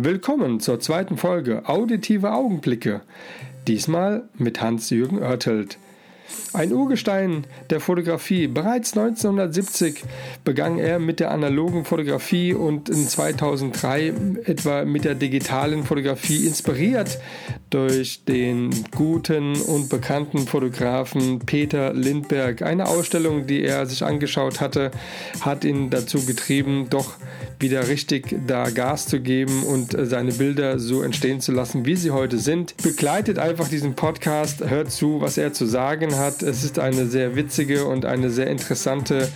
Willkommen zur zweiten Folge Auditive Augenblicke. Diesmal mit Hans-Jürgen Oertelt. Ein Urgestein der Fotografie. Bereits 1970 begann er mit der analogen Fotografie und in 2003 etwa mit der digitalen Fotografie inspiriert durch den guten und bekannten Fotografen Peter Lindberg. Eine Ausstellung, die er sich angeschaut hatte, hat ihn dazu getrieben, doch wieder richtig da Gas zu geben und seine Bilder so entstehen zu lassen, wie sie heute sind. Begleitet einfach diesen Podcast, hört zu, was er zu sagen hat. Es ist eine sehr witzige und eine sehr interessante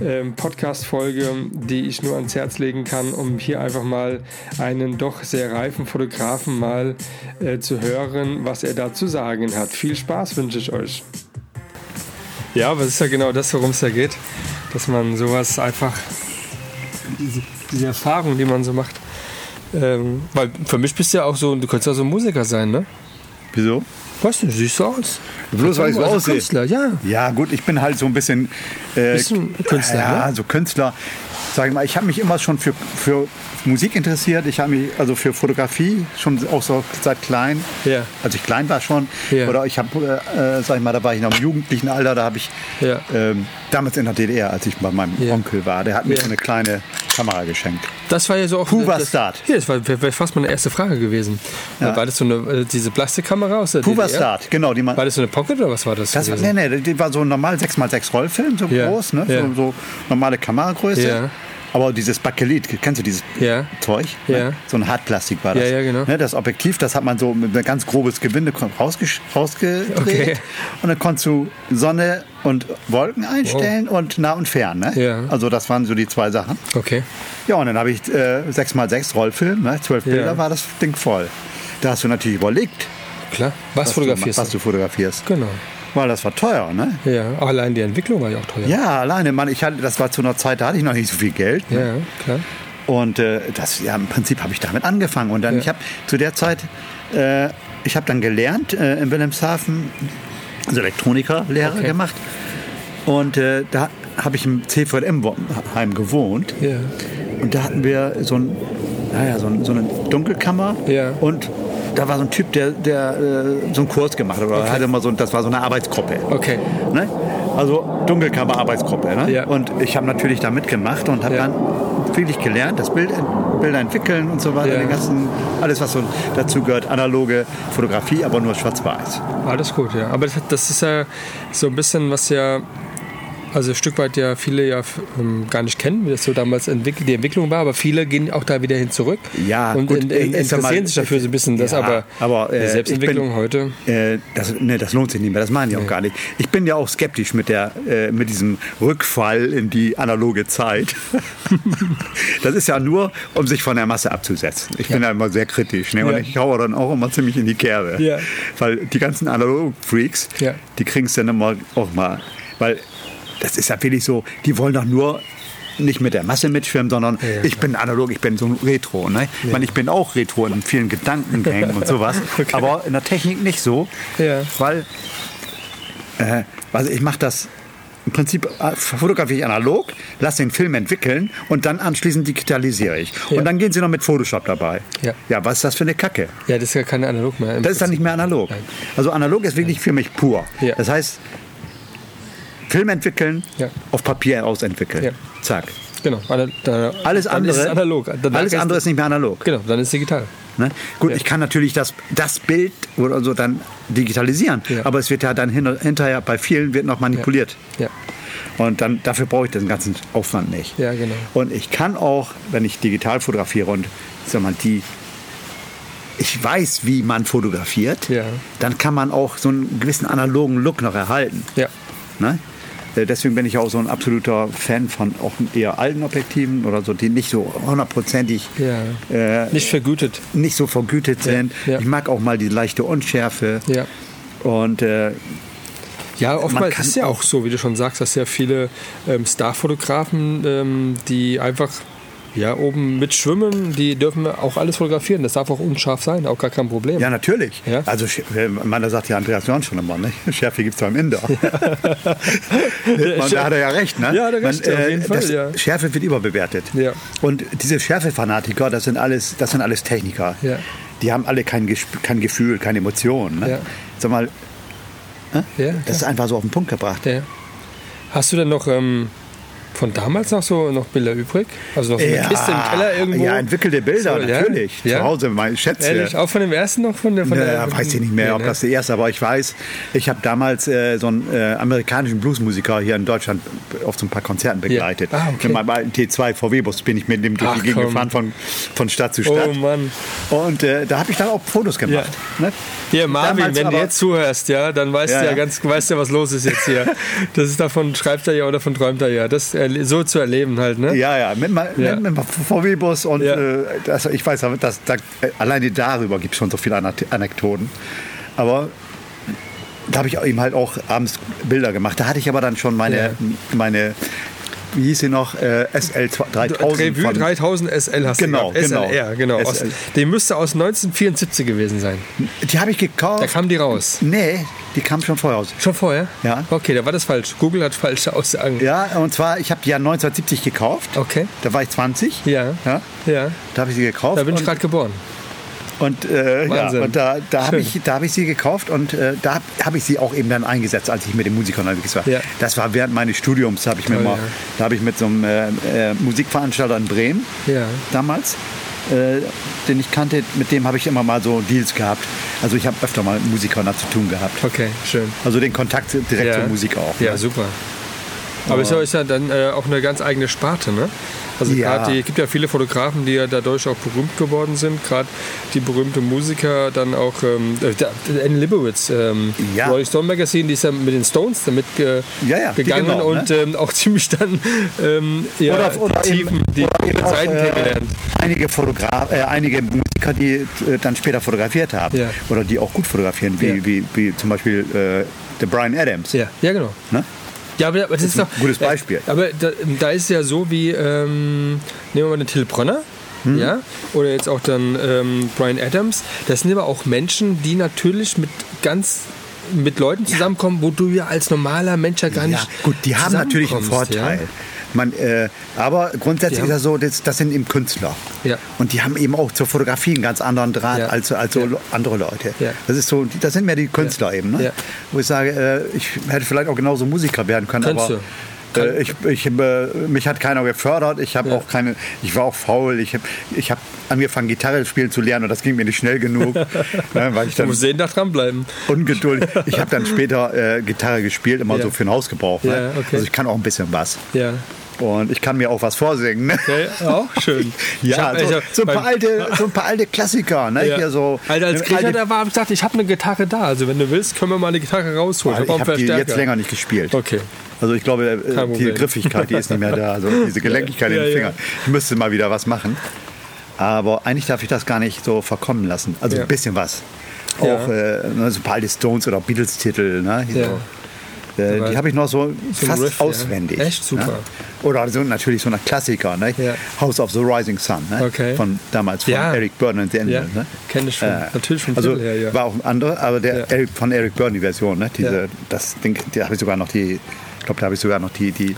ähm, Podcast-Folge, die ich nur ans Herz legen kann, um hier einfach mal einen doch sehr reifen Fotografen mal äh, zu hören, was er da zu sagen hat. Viel Spaß wünsche ich euch. Ja, aber es ist ja genau das, worum es da geht, dass man sowas einfach, diese, diese Erfahrung, die man so macht, ähm, weil für mich bist du ja auch so, du könntest ja so ein Musiker sein, ne? Wieso? Weißt du, siehst so aus. Bloß weil ich so Also aussehe. Künstler, ja. Ja, gut, ich bin halt so ein bisschen. Äh, Bist du ein Künstler, Ja, ne? so Künstler. Sag ich mal, ich habe mich immer schon für, für Musik interessiert. Ich habe mich also für Fotografie schon auch so seit klein. Ja. Als ich klein war schon. Ja. Oder ich habe, äh, äh, sag ich mal, da war ich noch im jugendlichen Alter. Da habe ich Ja. ähm, damals in der DDR, als ich bei meinem Ja. Onkel war, der hat mir so eine kleine Kamera geschenkt. Das war ja so auch. Was das, that? Hier, das war, fast meine erste Frage gewesen. War das so eine, äh, diese Plastikkamera aus der Who Was that? Genau, die man. War das so eine Pocket oder was war das? Das gewesen? nee, nee, die war so ein normal 6x6 Rollfilm, so Ja, groß, ne? ja. So, so normale Kameragröße. Ja. Aber dieses Bakelit, kennst du dieses Ja. Zeug? Ja. Ne? So ein Hartplastik war das. Ja, ja, genau. Ne? Das Objektiv, das hat man so mit einem ganz grobes Gewinde rausgedreht. Okay. Und dann konntest du Sonne und Wolken einstellen und nah und fern. Ne? Ja. Also das waren so die zwei Sachen. Okay. Ja, und dann habe ich äh, 6x6 Rollfilm, ne? 12 Ja. Bilder war das Ding voll. Da hast du natürlich überlegt, Klar. Was, was, fotografierst du, was du fotografierst. Genau. Weil das war teuer, ne? Ja. Allein die Entwicklung war ja auch teuer. Ja, alleine, Mann, ich hatte, das war zu einer Zeit, da hatte ich noch nicht so viel Geld. Ne? Ja, klar. Und äh, das, ja, im Prinzip habe ich damit angefangen. Und dann, Ja. ich habe zu der Zeit, äh, ich habe dann gelernt äh, in Wilhelmshaven, also Elektronikerlehre Okay. gemacht. Und äh, da habe ich im CVM-Heim gewohnt. Ja. Und da hatten wir so, ein, naja, so, ein, so eine Dunkelkammer. Ja. Und da war so ein Typ, der, der äh, so einen Kurs gemacht hat. Oder Okay. hatte mal so, das war so eine Arbeitsgruppe. Okay. Ne? Also Dunkelkammer-Arbeitsgruppe. Ne? Ja. Und ich habe natürlich da mitgemacht und habe Ja. dann wirklich gelernt, das Bild, Bilder entwickeln und so weiter, Ja. den ganzen, alles was so dazu gehört, analoge Fotografie, aber nur schwarz-weiß. Alles gut, ja. Aber das, das ist ja so ein bisschen, was ja, also ein Stück weit ja viele ja ähm, gar nicht kennen, wie das so damals entwickelt, die Entwicklung war, aber viele gehen auch da wieder hin zurück Ja, und gut, in, in, ich sag interessieren mal, sich dafür so ein bisschen. Das ja, aber, aber, die äh, Selbstentwicklung ich heute. Äh, das, ne, das lohnt sich nicht mehr, das meine ich auch gar nicht. Ich bin ja auch skeptisch mit, der, äh, mit diesem Rückfall in die analoge Zeit. das ist ja nur, um sich von der Masse abzusetzen. Ich bin ja immer sehr kritisch ne? und Ja. ich haue dann auch immer ziemlich in die Kerbe. Ja. Weil die ganzen Analog-Freaks, Ja. die kriegen es dann immer auch mal. Weil das ist ja wirklich so, die wollen doch nur nicht mit der Masse mitschwimmen, sondern Ja, ich bin analog, ich bin so ein Retro. Ne? Ich, meine, ich bin auch Retro in vielen Gedankengängen und sowas, Okay. aber in der Technik nicht so, Ja. weil äh, also ich mache das im Prinzip äh, fotografiere ich analog, lasse den Film entwickeln und dann anschließend digitalisiere ich. Ja. Und dann gehen sie noch mit Photoshop dabei. Ja. ja, was ist das für eine Kacke? Ja, das ist ja keine Analog mehr. Das ist dann nicht mehr analog. Nein. Also analog ist wirklich für mich pur. Ja. Das heißt, Film entwickeln, Ja. auf Papier ausentwickeln. Ja. Zack. Genau. Ana- da- Alles andere, ist analog. Alles andere ist nicht mehr analog. Genau, dann ist digital. Ne? Gut, Ja. ich kann natürlich das, das Bild oder so dann digitalisieren, Ja. aber es wird ja dann hin, hinterher bei vielen wird noch manipuliert. Ja. Und dann dafür brauche ich den ganzen Aufwand nicht. Ja, genau. Und ich kann auch, wenn ich digital fotografiere und sag mal, die ich weiß, wie man fotografiert, dann kann man auch so einen gewissen analogen Look noch erhalten. Ja. Ne? Äh, Deswegen bin ich auch so ein absoluter Fan von auch eher alten Objektiven oder so, die nicht so hundertprozentig Ja. äh, Nicht vergütet. nicht so vergütet sind. ja. Ich mag auch mal die leichte Unschärfe. Ja. Und äh, Ja, oftmals ist es ja auch so, wie du schon sagst, dass ja viele ähm, Starfotografen, ähm, die einfach Ja, oben mit Schwimmen, die dürfen auch alles fotografieren. Das darf auch unscharf sein, auch gar kein Problem. Ja, natürlich. Ja. Also, äh, man, da sagt ja Andreas Jorn schon immer, ne? Schärfe gibt es beim Inder. man, da hat er ja recht, ne? Ja, hat er recht, man, auf jeden Fall, ja. Schärfe wird überbewertet. Ja. Und diese Schärfefanatiker, das sind alles, das sind alles Techniker. Ja. Die haben alle kein, kein Gefühl, keine Emotionen. Ne? Ja. Sag mal, Ja, das ist einfach so auf den Punkt gebracht. Hast du denn noch ähm, von damals noch so noch Bilder übrig? Also noch so eine Kiste im Keller irgendwo? ja, entwickelte Bilder, So, ja? natürlich. Ja? Zu Hause, meine Schätze. Ehrlich, auch von dem ersten noch? Von der, von Ja, der, ja, weiß ich nicht mehr, Nee, ob ne? das der erste, aber ich weiß, ich habe damals äh, so einen äh, amerikanischen Bluesmusiker hier in Deutschland auf so ein paar Konzerten begleitet. Ah, okay. Mit meinem alten T2 VW-Bus bin ich mit dem durch Ach, die Gegend komm. gefahren von, von Stadt zu Stadt. Oh Mann. Und äh, da habe ich dann auch Fotos gemacht. Ne? Hier, Marvin, Damals wenn du jetzt zuhörst, ja, dann weißt Ja, du ja ja. ganz, weißt du, was los ist jetzt hier. Das ist davon schreibt er ja oder von träumt er ja. Das so zu erleben halt, ne? Ja, ja, mit, ma- Ja. mit, mit dem VW-Bus und Ja. äh, das, ich weiß, das, da, äh, alleine darüber gibt es schon so viele Anek- Anekdoten. Aber da habe ich eben halt auch abends Bilder gemacht. Da hatte ich aber dann schon meine, Ja. meine wie hieß sie noch, äh, SL 3000 Revue von, 3000 SL hast Genau, du gehabt. genau. SLR, genau. Aus, SL. die müsste aus 1974 gewesen sein. Die habe ich gekauft. Da kam die raus. nee, die kam schon vorher raus. Schon vorher? Ja. Okay, da war das falsch. Google hat falsche Aussagen. Ja, und zwar, ich habe die ja 1970 gekauft. Okay. Da war ich 20. Ja. ja Ja. da habe ich sie gekauft. Da bin ich gerade geboren. Und, äh, ja, und da, da habe ich, da hab ich sie gekauft und äh, da habe hab ich sie auch eben dann eingesetzt, als ich mit den Musikern unterwegs war. Ja. Das war während meines Studiums, hab ich mir Toll, mal, ja. da habe ich mit so einem äh, äh, Musikveranstalter in Bremen damals, äh, den ich kannte, mit dem habe ich immer mal so Deals gehabt. Also ich habe öfter mal mit Musikern zu tun gehabt. Okay, schön. Also den Kontakt direkt zur Musik auch. Ja, ne? super. Aber es ist ja- ist ja dann äh, auch eine ganz eigene Sparte, ne? Also Ja. gerade es gibt ja viele Fotografen, die ja dadurch auch berühmt geworden sind. Gerade die berühmte Musiker, dann auch ähm, äh, Anne Libowitz, ähm, Ja. Rolling Stone Magazine, die ist ja mit den Stones damit ge Ja, ja, gegangen genau, und ähm, auch ziemlich dann ähm, ja, Oder- oder die Tiefen, eben- die oder auch, Seiten äh, kennengelernt. Einige, Fotograf, äh, einige Musiker, die äh, dann später fotografiert haben. Oder die auch gut fotografieren, wie, wie, wie zum Beispiel äh, der Brian Adams. Ja, ja, genau. Ne? Ja, aber das ist ein doch gutes Beispiel. Äh, aber da, da ist es ja so wie, ähm, nehmen wir mal den Till Bronner. Hm. Ja, oder jetzt auch dann ähm, Brian Adams. Das sind aber auch Menschen, die natürlich mit ganz mit Leuten zusammenkommen, wo du ja als normaler Mensch ja gar nicht. Ja, gut, die haben natürlich einen Vorteil. Ja? Man, äh, aber grundsätzlich Die ist das so, das, das sind eben Künstler. Ja. Und die haben eben auch zur Fotografie einen ganz anderen Draht Ja. als, als so Ja. andere Leute. Ja. Das ist so, das sind mehr die Künstler eben. Ne? Ja. Wo ich sage, äh, ich hätte vielleicht auch genauso Musiker werden können, Kannst aber du. äh, ich, ich, äh, mich hat keiner gefördert. Ich habe Ja. auch keine, ich war auch faul. Ich habe ich hab angefangen, Gitarre spielen zu lernen und das ging mir nicht schnell genug, ne, weil ich Du dann musst jeden Tag dranbleiben. ungeduldig. Ich habe dann später äh, Gitarre gespielt, immer Ja. so für den Hausgebrauch. Ne? Ja, okay. Also ich kann auch ein bisschen was. Ja. Und ich kann mir auch was vorsingen. Ne? Okay, auch schön. Ich Ja, hab- so, ich hab so, ein paar alte, so ein paar alte Klassiker. Ne? Ja. Hier so, Alter, als Griecher da war, hab ich gesagt, ich habe eine Gitarre da. Also wenn du willst, können wir mal eine Gitarre rausholen. ich hab auch einen habe die Verstärker. jetzt länger nicht gespielt. Okay. Also ich glaube, äh, Kein die. Griffigkeit, die ist nicht mehr da. Also diese Gelenkigkeit Ja, in den. Fingern. Ich müsste mal wieder was machen. Aber eigentlich darf ich das gar nicht so verkommen lassen. Also ein bisschen was. Auch äh, ne, so ein paar alte Stones oder Beatles-Titel. Ne? Ja. Äh, die habe ich noch so, so fast Riff, ja. auswendig. Echt super. Ne? Oder so, natürlich so ein Klassiker. Ne? Ja. House of the Rising Sun. Ne? Okay. Von damals von Ja. Eric Burdon and the Ja. Ne? kenn ich schon. Natürlich vom also her, ja. War auch ein anderer, aber der Ja. Eric, von Eric Burdon die Version. Ne? Diese, Ja. Das Ding, da habe ich sogar noch die, ich glaube, da habe ich sogar noch die, die,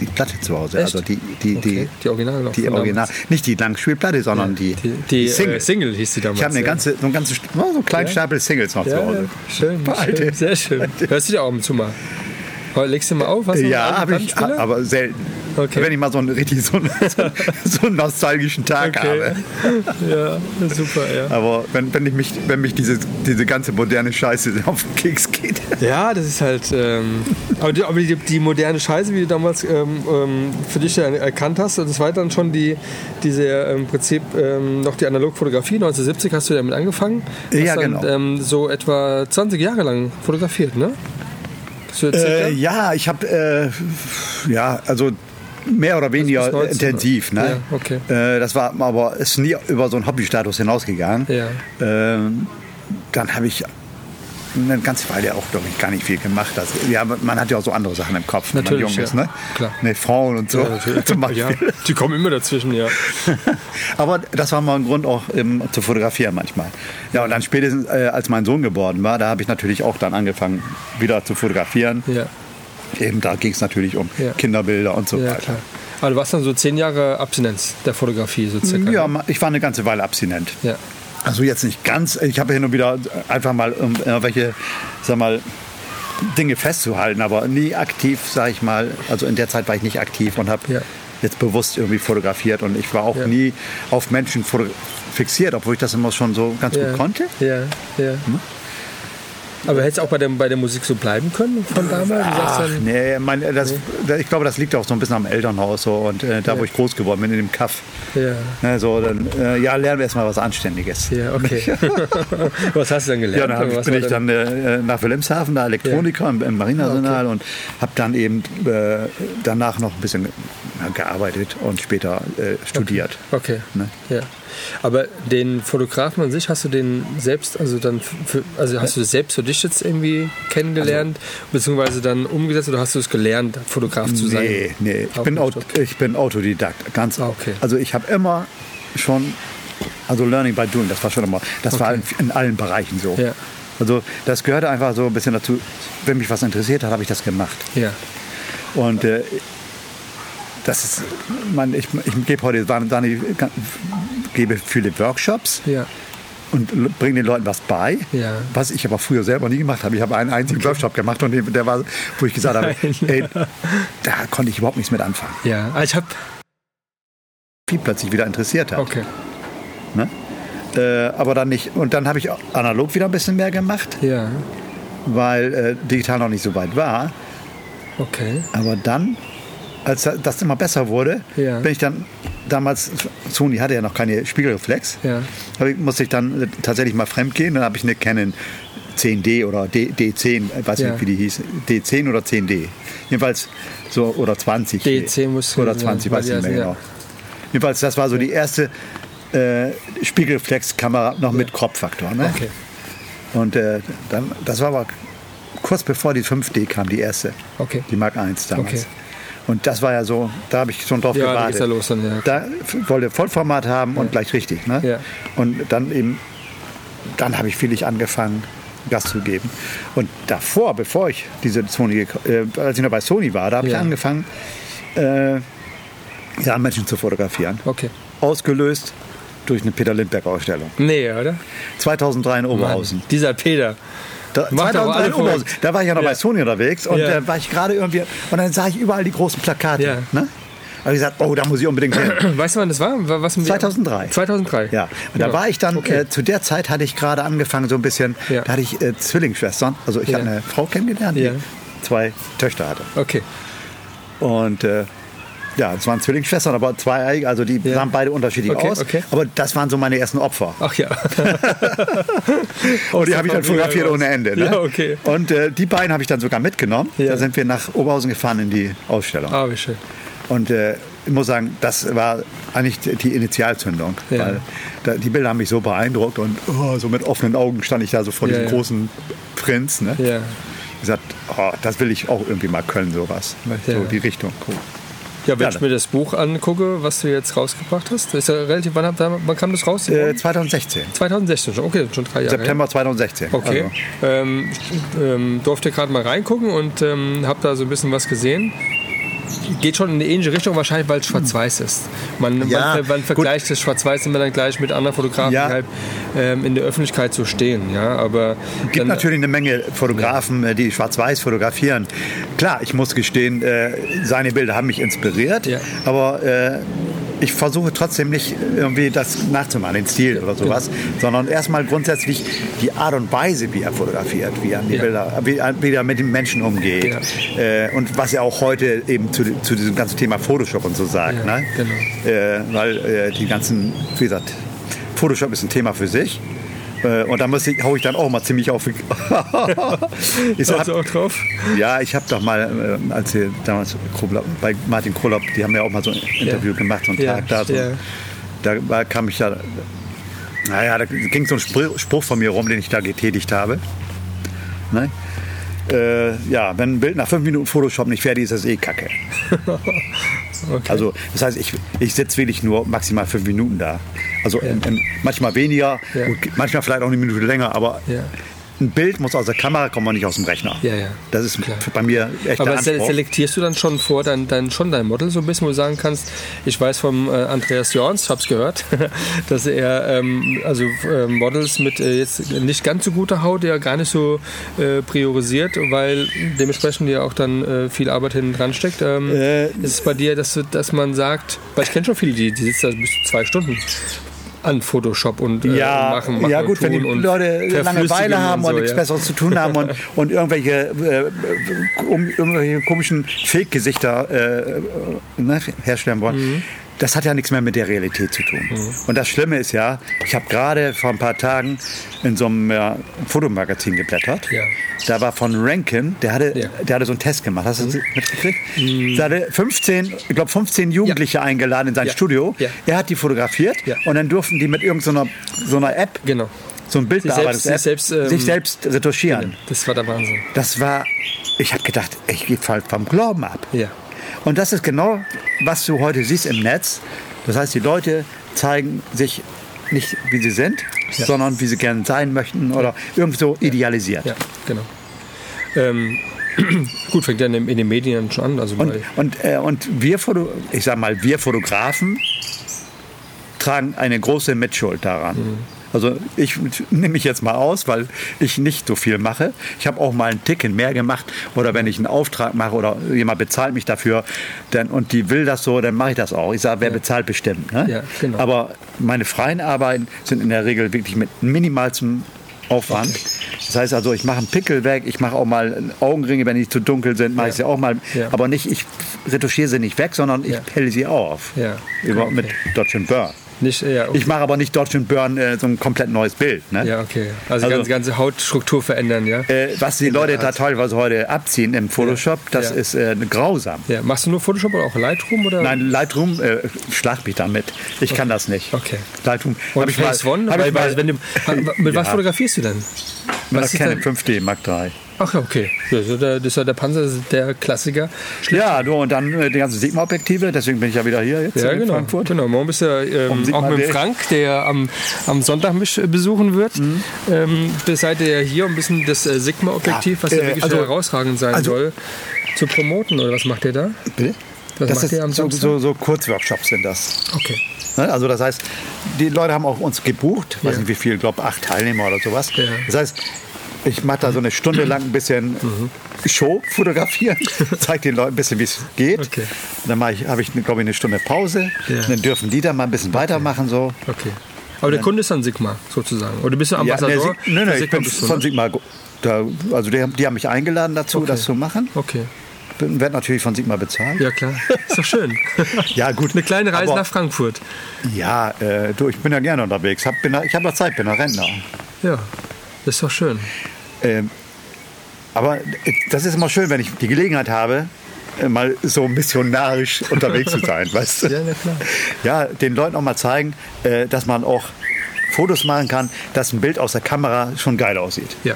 die Platte zu Hause. Echt? Also die, die, Okay. die, Original die Original. Nicht die Langspielplatte, sondern die, Die, die, Single. Äh, Single hieß die damals. ich habe eine ja. ganze, so, ein ganze, so einen kleinen Ja. Stapel Singles noch zu Ja, Hause. ja, schön, schön, sehr schön. Hörst du dir auch ab und zu mal? Legst du mal auf? Ja, einen ich, aber selten. Okay. Wenn ich mal so einen richtig so einen, so einen nostalgischen Tag Okay. habe. Ja, super, ja. Aber wenn, wenn, ich mich, wenn mich diese, diese ganze moderne Scheiße auf den Keks geht. Ja, das ist halt. Ähm, aber die, aber die, die moderne Scheiße, wie du damals ähm, ähm, für dich erkannt hast, das war dann schon die, diese ähm, im Prinzip ähm, noch die Analogfotografie. 1970 hast du damit angefangen. Ja, dann, genau. Ähm, so etwa 20 Jahre lang fotografiert, ne? Äh, ja, ich habe, äh, ja, also mehr oder weniger bis 19, intensiv. Ne? Ja, okay. Äh, das war aber ist nie über so einen Hobbystatus hinausgegangen. Ja. Ähm, dann habe ich eine ganze Weile auch, glaube ich, gar nicht viel gemacht. Also, ja, man hat ja auch so andere Sachen im Kopf, wenn man Natürlich, jung ist. ja. Ne? Klar. Ne, Frauen und so. Ja, natürlich. zum Beispiel. Ja, die kommen immer dazwischen, ja. Aber das war mal ein Grund auch ähm, zu fotografieren manchmal. Ja, und dann spätestens, äh, als mein Sohn geboren war, da habe ich natürlich auch dann angefangen, wieder zu fotografieren. Ja, Eben da ging es natürlich um Ja. Kinderbilder und so ja weiter. klar. Aber du warst dann so zehn Jahre Abstinenz der Fotografie, so circa. Ja, ne? ma- ich war eine ganze Weile abstinent. ja. Also jetzt nicht ganz. Ich habe hin und wieder einfach mal irgendwelche, sag mal, Dinge festzuhalten, aber nie aktiv, sag ich mal. Also in der Zeit war ich nicht aktiv und habe Ja. jetzt bewusst irgendwie fotografiert und ich war auch Ja. nie auf Menschen fixiert, obwohl ich das immer schon so ganz ja. gut konnte. Ja, ja. Aber hättest du auch bei der, bei der Musik so bleiben können von damals? Ach, dann, nee, mein, das, ich glaube, das liegt auch so ein bisschen am Elternhaus so und äh, da, wo ich groß geworden bin, in dem Kaff. Ja, Ne, so, dann, äh, ja, lernen wir erstmal was Anständiges. ja, okay. was hast du dann gelernt? Ja, dann hab, bin ich dann äh, nach Wilhelmshaven, da Elektroniker im, im Marinearsenal und habe dann eben äh, danach noch ein bisschen ja, gearbeitet und später äh, studiert. Okay. Ne? Ja. Aber den Fotografen an sich hast du den selbst, also dann für, also hast du das selbst für dich jetzt irgendwie kennengelernt, beziehungsweise dann umgesetzt oder hast du es gelernt, Fotograf zu sein? Nee, nee, ich bin, okay. ich bin Autodidakt. Ganz, Ah, okay. Also ich habe immer schon, also Learning by Doing, das war schon immer, das war in, in allen Bereichen so. Ja. Also das gehörte einfach so ein bisschen dazu, wenn mich was interessiert hat, habe ich das gemacht. Ja. Und äh, das ist, man, ich, ich gebe heute, gebe viele Workshops Ja. Und bringe den Leuten was bei, Ja. was ich aber früher selber nie gemacht habe. Ich habe einen einzigen Workshop gemacht und der war, wo ich gesagt habe, ey, da konnte ich überhaupt nichts mit anfangen. Ja. Ah, ich habe. Wie plötzlich wieder interessiert hat. Okay. Ne? Äh, aber dann nicht. Und dann habe ich analog wieder ein bisschen mehr gemacht, Ja. weil äh, digital noch nicht so weit war. Okay. Aber dann, als das immer besser wurde, Ja. bin ich dann damals, Sony hatte ja noch keine Spiegelreflex, Ja. ich, musste ich dann tatsächlich mal fremd gehen. Dann habe ich eine Canon 10D oder D, D10, ich weiß Ja. nicht, wie die hieß, D10 oder 10D. Jedenfalls so, oder 20. D10 muss Oder sein, 20, weiß weil ich nicht mehr genau. Jedenfalls, das war so die erste äh, Spiegelreflexkamera noch mit Kropffaktor. Ne? Okay. Und äh, dann, das war aber kurz bevor die 5D kam, die erste. Okay. Die Mark 1 damals. Okay. Und das war ja so, da habe ich schon drauf Ja, gewartet. ja los dann, ja. Da wollte Vollformat haben und gleich richtig. Ne? Ja. Und dann eben, dann habe ich willig angefangen, Gas zu geben. Und davor, bevor ich diese Sony, äh, als ich noch bei Sony war, da habe ich angefangen, äh, ja, Menschen zu fotografieren. Okay. Ausgelöst durch eine Peter Lindbergh-Ausstellung. Nee, oder? 2003 in Oberhausen. Mann, dieser Peter. Da, Macht aber 2003 in alle Oberhausen. Da war ich ja noch Ja. bei Sony unterwegs und da war ich gerade irgendwie und dann sah ich überall die großen Plakate. Ne? Da habe ich gesagt, oh, da muss ich unbedingt hin. Weißt du, wann das war? Was 2003. 2003. Ja, und da Ja. war ich dann, Okay. äh, zu der Zeit hatte ich gerade angefangen, so ein bisschen, Ja. da hatte ich äh, Zwillingsschwestern. Also ich Ja. habe eine Frau kennengelernt, die Ja. zwei Töchter hatte. Okay. Und äh, ja, es waren Zwillingsschwestern, aber zwei, also die Ja. sahen beide unterschiedlich Okay, aus. okay. Aber das waren so meine ersten Opfer. Ach ja. Und die habe ich dann fotografiert ohne Ende. Ne? Ja, okay. Und äh, die beiden habe ich dann sogar mitgenommen. Ja. Da sind wir nach Oberhausen gefahren in die Ausstellung. Ah, wie schön. Und äh, ich muss sagen, das war eigentlich die Initialzündung. Ja. Weil da, die Bilder haben mich so beeindruckt und oh, so mit offenen Augen stand ich da so vor Ja, diesem ja. großen Prinz. Ne? Ja. gesagt, oh, das will ich auch irgendwie mal können, sowas. Ne? So die Richtung. Cool. Ja, wenn ich mir das Buch angucke, was du jetzt rausgebracht hast, ist ja relativ, wann, wann kam das raus? Äh, 2016. 2016 schon, okay, schon drei Jahre. September 2016. Okay. Also, Ähm, ich, ähm, durfte gerade mal reingucken und ähm, habe da so ein bisschen was gesehen. Geht schon in eine ähnliche Richtung, wahrscheinlich, weil es schwarz-weiß ist. Man, Ja, man, man vergleicht das Schwarz-Weiß immer dann gleich mit anderen Fotografen, Ja. die halt ähm, in der Öffentlichkeit so stehen. Ja, aber Es gibt dann- natürlich eine Menge Fotografen, äh, die schwarz-weiß fotografieren. Klar, ich muss gestehen, äh, seine Bilder haben mich inspiriert, Ja. aber äh, ich versuche trotzdem nicht irgendwie das nachzumachen, den Stil oder sowas, sondern erstmal grundsätzlich die Art und Weise, wie er fotografiert, wie er, die Ja. Bilder, wie, wie er mit den Menschen umgeht äh, und was er auch heute eben zu, zu diesem ganzen Thema Photoshop und so sagt. Ja, ne? genau. äh, weil äh, die ganzen, wie gesagt, Photoshop ist ein Thema für sich. Äh, und da muss ich, hau ich dann auch mal ziemlich auf. ich Hast hab, du auch drauf? ja, ich habe doch mal, äh, als wir damals bei Martin Krolop, die haben ja auch mal so ein Interview gemacht, so einen Ja, Tag da. So, ja. Da kam ich ja, naja, da ging so ein Spruch, Spruch von mir rum, den ich da getätigt habe. Ne? Äh, ja, wenn ein Bild nach fünf Minuten Photoshop nicht fertig ist, ist das eh kacke. Okay. Also das heißt, ich, ich sitze wirklich nur maximal fünf Minuten da. Also im, im, manchmal weniger, Ja. manchmal vielleicht auch eine Minute länger, aber Ja. Ein Bild muss aus der Kamera kommen und nicht aus dem Rechner. Ja, ja. Das ist Klar. bei mir echt Aber Anspruch. selektierst du dann schon vor dein, dein, schon dein Model so ein bisschen, wo du sagen kannst, ich weiß vom äh, Andreas Jorns, hab's gehört, dass er ähm, also äh, Models mit äh, jetzt nicht ganz so guter Haut, der gar nicht so äh, priorisiert, weil dementsprechend ja auch dann äh, viel Arbeit hinten dran steckt. Ähm, Äh, ist es bei dir, dass, dass man sagt, weil ich kenne schon viele, die, die sitzen da bis zu zwei Stunden an Photoshop und äh, ja, machen, machen ja und gut, wenn die und Leute Langeweile haben und, so, nichts ja. Besseres zu tun haben und, und irgendwelche, äh, um, irgendwelche komischen Fake-Gesichter äh, ne, herstellen wollen. Mhm. Das hat ja nichts mehr mit der Realität zu tun. Und das Schlimme ist ja, ich habe gerade vor ein paar Tagen in so einem äh, Fotomagazin geblättert. Ja. Da war von Rankin, der hatte, Ja. Mhm. der hatte so einen Test gemacht. Hast du das mitgekriegt? Der hatte 15, ich glaube 15 Jugendliche eingeladen in sein Ja. Studio. Ja. Er hat die fotografiert Ja. und dann durften die mit irgendeiner so einer App Genau. so ein Bildbearbeitungs-App sich selbst, ähm, sich selbst retuschieren. Das war der Wahnsinn. Das war, ich habe gedacht, ich gehe vom Glauben ab. Ja. Und das ist genau, was du heute siehst im Netz. Das heißt, die Leute zeigen sich nicht, wie sie sind, Ja. sondern wie sie gerne sein möchten oder irgendwo idealisiert. Ja, genau. Ähm, gut, fängt ja in, den- in den Medien schon an. Also Und, und, äh, und wir, Foto, ich sag mal, wir Fotografen tragen eine große Mitschuld daran. Mhm. Also ich nehme mich jetzt mal aus, weil ich nicht so viel mache. Ich habe auch mal einen Ticken mehr gemacht oder wenn ich einen Auftrag mache oder jemand bezahlt mich dafür dann, und die will das so, dann mache ich das auch. Ich sage, wer bezahlt bestimmt. Ne? Ja, genau. Aber meine freien Arbeiten sind in der Regel wirklich mit minimalstem Aufwand. Das heißt also, ich mache einen Pickel weg, ich mache auch mal Augenringe, wenn die zu dunkel sind, mache ich sie auch mal. Ja. Aber nicht, ich retuschiere sie nicht weg, sondern ich Ja. pelle sie auf. Ja. Über, Okay. Mit Dodge Burn. Nicht, ja, okay. Ich mache aber nicht Dodge Burn äh, so ein komplett neues Bild. Ne? ja, okay. Also, Also- ganze, ganze Hautstruktur verändern, ja? Äh, was die Leute da teilweise heute abziehen im Photoshop, das Ja. ist äh, grausam. ja. Machst du nur Photoshop oder auch Lightroom? Oder? Nein, Lightroom, äh, schlag mich damit. Ich kann das nicht. Okay. Lightroom. Und ich mal, One? ich mal, du, mit was Ja. fotografierst du denn? mit was der ist Canon 5D Mark III. Ach ja, okay. Das ist ja der, das ist ja der Panzer, der Klassiker. Ja, du, und dann äh, die ganzen Sigma-Objektive, deswegen bin ich ja wieder hier jetzt Ja, in genau. Frankfurt. genau. Morgen bist du ja, ähm, Um auch mit Frank, der am, am Sonntag mich äh, besuchen wird. Mhm. Ähm, seid ihr ja hier, um ein bisschen das äh, Sigma-Objektiv, was ja äh, wirklich also- herausragend sein also- soll, zu promoten. Oder was macht ihr da? Bitte? Was Das macht ihr am so, Samstag? so, so Kurzworkshops sind das. Okay. Ne? Also das heißt, die Leute haben auch uns gebucht, weiß Ja. nicht wie viel, ich glaube acht Teilnehmer oder sowas. Ja. Das heißt, ich mache da so eine Stunde lang ein bisschen Mhm. Show fotografieren, zeige den Leuten ein bisschen, wie es geht. Okay. Dann ich, habe ich, glaube ich, eine Stunde Pause. Ja. Dann dürfen die da mal ein bisschen weitermachen. So. Okay. Aber der Kunde ist dann Sigma sozusagen. Oder bist du Ja, Ambassador? Sie- nee, für nee, ich bin von ne? Sigma. Da, also die, haben- die haben mich eingeladen dazu, das zu machen. Okay. Werd natürlich von Sigma bezahlt. Ja, klar. Ist doch schön. Ja, gut. Eine kleine Reise Aber- nach Frankfurt. Ja, äh, du, ich bin ja gerne unterwegs. Hab, bin, ich habe noch Zeit, bin ja Rentner. Ja. Ist doch schön. Ähm, aber das ist immer schön, wenn ich die Gelegenheit habe, äh, mal so missionarisch unterwegs zu sein, weißt du? Ja, na klar. Ja, den Leuten auch mal zeigen, äh, dass man auch Fotos machen kann, dass ein Bild aus der Kamera schon geil aussieht. Ja.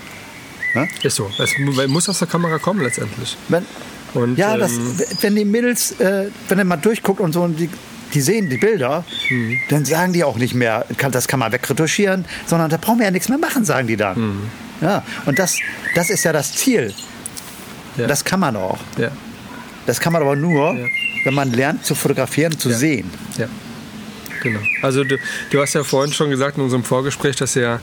Ne? Ist so. Es mu- muss aus der Kamera kommen letztendlich. Wenn, Und, ja, das, ähm, wenn die Mädels, äh, wenn er mal durchguckt und so, und die, die sehen die Bilder, Mhm. dann sagen die auch nicht mehr, kann, das kann man wegretuschieren, sondern da brauchen wir ja nichts mehr machen, sagen die dann. Mhm. Ja, und das, das ist ja das Ziel. Ja. Das kann man auch. Ja. Das kann man aber nur, Ja. wenn man lernt zu fotografieren, zu sehen. Ja. Genau. Also du, du hast ja vorhin schon gesagt in unserem Vorgespräch, dass ja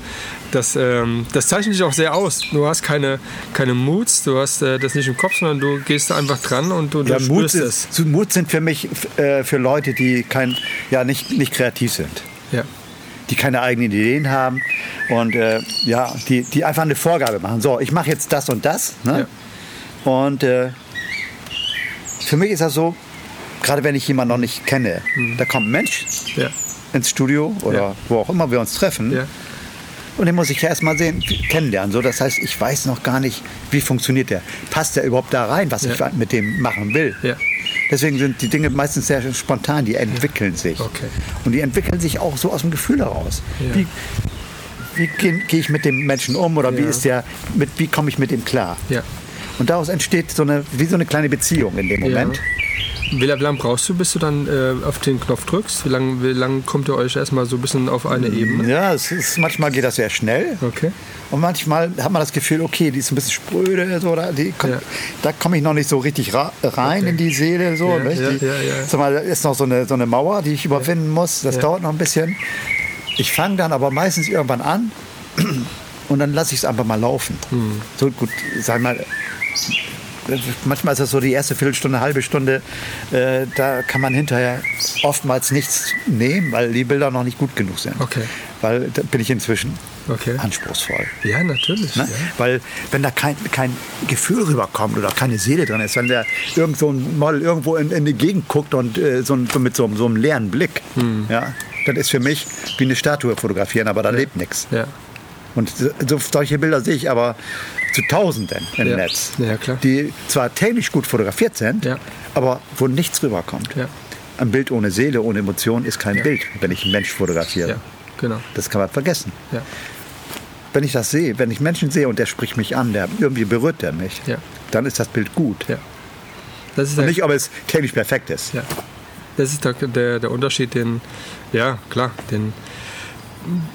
das, ähm, das zeichnet dich auch sehr aus. Du hast keine, keine Moods, du hast äh, das nicht im Kopf, sondern du gehst da einfach dran und du, du Ja, Mut, spürst es. Mut sind für mich äh, für Leute, die kein, ja, nicht, nicht kreativ sind. Ja. Die keine eigenen Ideen haben und äh, ja, die, die einfach eine Vorgabe machen. So, ich mache jetzt das und das. Ne? Und äh, für mich ist das so, gerade wenn ich jemanden noch nicht kenne, da kommt ein Mensch Ja. ins Studio oder Ja. wo auch immer wir uns treffen Ja. und den muss ich ja erstmal sehen, kennenlernen. So, das heißt, ich weiß noch gar nicht, wie funktioniert der. Passt der überhaupt da rein, was Ja. ich mit dem machen will? Deswegen sind die Dinge meistens sehr spontan, die entwickeln sich. Okay. Und die entwickeln sich auch so aus dem Gefühl heraus. Ja. Wie, wie gehe geh ich mit dem Menschen um oder wie Ja. ist der, mit, wie komme ich mit ihm klar? Ja. Und daraus entsteht so eine, wie so eine kleine Beziehung in dem Moment. Ja. Wie lange brauchst du, bis du dann äh, auf den Knopf drückst? Wie lange wie lang kommt ihr euch erstmal so ein bisschen auf eine Ebene? Ja, es ist, manchmal geht das sehr schnell. Okay. Und manchmal hat man das Gefühl, okay, die ist ein bisschen spröde, so, da, kommt, Ja. da komme ich noch nicht so richtig ra rein in die Seele. So, Ja, ja, die, ja, ja. Sag mal, da ist noch so eine, so eine Mauer, die ich überwinden muss. Das Ja. dauert noch ein bisschen. Ich fange dann aber meistens irgendwann an und dann lasse ich es einfach mal laufen. Hm. So gut, sag mal. Manchmal ist das so die erste Viertelstunde, halbe Stunde, äh, da kann man hinterher oftmals nichts nehmen, weil die Bilder noch nicht gut genug sind. Okay. Weil da bin ich inzwischen Okay. anspruchsvoll. Ja, natürlich. Ne? Ja. Weil wenn da kein, kein Gefühl rüberkommt oder keine Seele drin ist, wenn der irgend so ein Model irgendwo in, in die Gegend guckt und äh, so, ein, so mit so, einem- so einem leeren Blick, Hm. ja, das ist für mich wie eine Statue fotografieren, aber da lebt nichts. Ja. Und so, solche Bilder sehe ich aber zu Tausenden im Ja. Netz, Ja, die zwar technisch gut fotografiert sind, Ja. aber wo nichts rüberkommt. Ein Bild ohne Seele, ohne Emotion ist kein Bild, wenn ich einen Mensch fotografiere. genau. Das kann man vergessen. Wenn ich das sehe, wenn ich Menschen sehe und der spricht mich an, der irgendwie berührt der mich, dann ist das Bild gut. Das ist Und nicht, ob es technisch perfekt ist. das ist der, der, der Unterschied, den, ja, klar, den,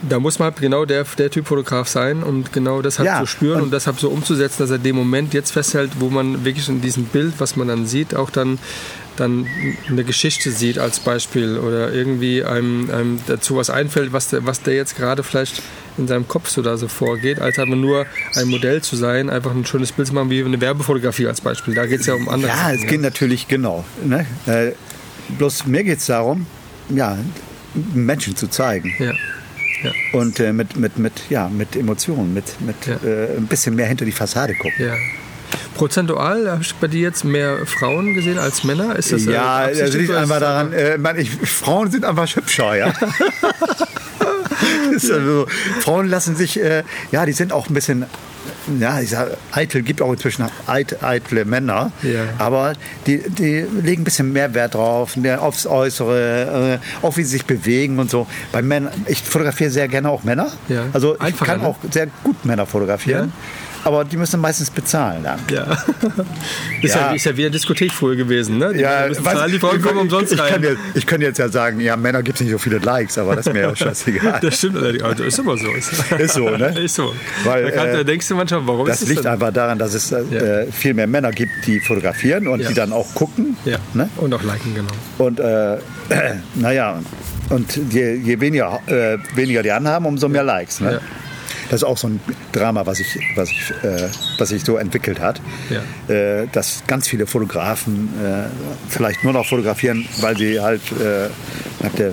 da muss man halt genau der, der Typ Fotograf sein und genau das halt Ja, so spüren und- und, das halt so umzusetzen, dass er den Moment jetzt festhält, wo man wirklich in diesem Bild, was man dann sieht, auch dann dann eine Geschichte sieht als Beispiel oder irgendwie einem, einem dazu was einfällt, was der, was der jetzt gerade vielleicht in seinem Kopf so da so vorgeht, als einfach nur ein Modell zu sein, einfach ein schönes Bild zu machen, wie eine Werbefotografie als Beispiel. Da geht es ja um andere Ja, Sachen, es geht natürlich genau. Ne? Äh, bloß mir geht es darum, ja, Menschen zu zeigen. Ja. Ja. Und äh, mit, mit, mit, ja, mit Emotionen, mit, mit Ja. äh, ein bisschen mehr hinter die Fassade gucken. Ja. Prozentual habe ich bei dir jetzt mehr Frauen gesehen als Männer? Ist das, äh, Ja, das liegt einfach das daran, äh, man, ich, Frauen sind einfach hübscher, ja. also, Frauen lassen sich, äh, ja, die sind auch ein bisschen, ja, ich sag, eitel, gibt auch inzwischen eit, eitle Männer, Ja. aber die, die legen ein bisschen mehr Wert drauf, mehr aufs Äußere, äh, auch wie sie sich bewegen und so. Bei Männern, ich fotografiere sehr gerne auch Männer, Ja. also ich Einfacher, kann ne? auch sehr gut Männer fotografieren. Aber die müssen meistens bezahlen dann. Ja. ist, ja. Ja. ist ja wieder Diskothek früher gewesen, ne? Die Ja, müssen weiß- zahlen, die Frauen kommen umsonst ich, ich, kann rein. jetzt, ich könnte jetzt ja sagen, ja, Männer gibt es nicht so viele Likes, aber das ist mir ja auch scheißegal. Das stimmt allerdings. Also ist immer so. Ist, so, ne? Ist so. Weil, da, kann, äh, da denkst du manchmal, warum Das ist liegt denn? einfach daran, dass es äh, viel mehr Männer gibt, die fotografieren und die dann auch gucken. Ja. Ne? Und auch liken, genau. Und äh, naja, und je, je weniger, äh, weniger die anhaben, umso mehr Likes. Ne? Ja. Das ist auch so ein Drama, was sich was ich, äh, was sich so entwickelt hat. Ja. Äh, dass ganz viele Fotografen äh, vielleicht nur noch fotografieren, weil sie halt äh,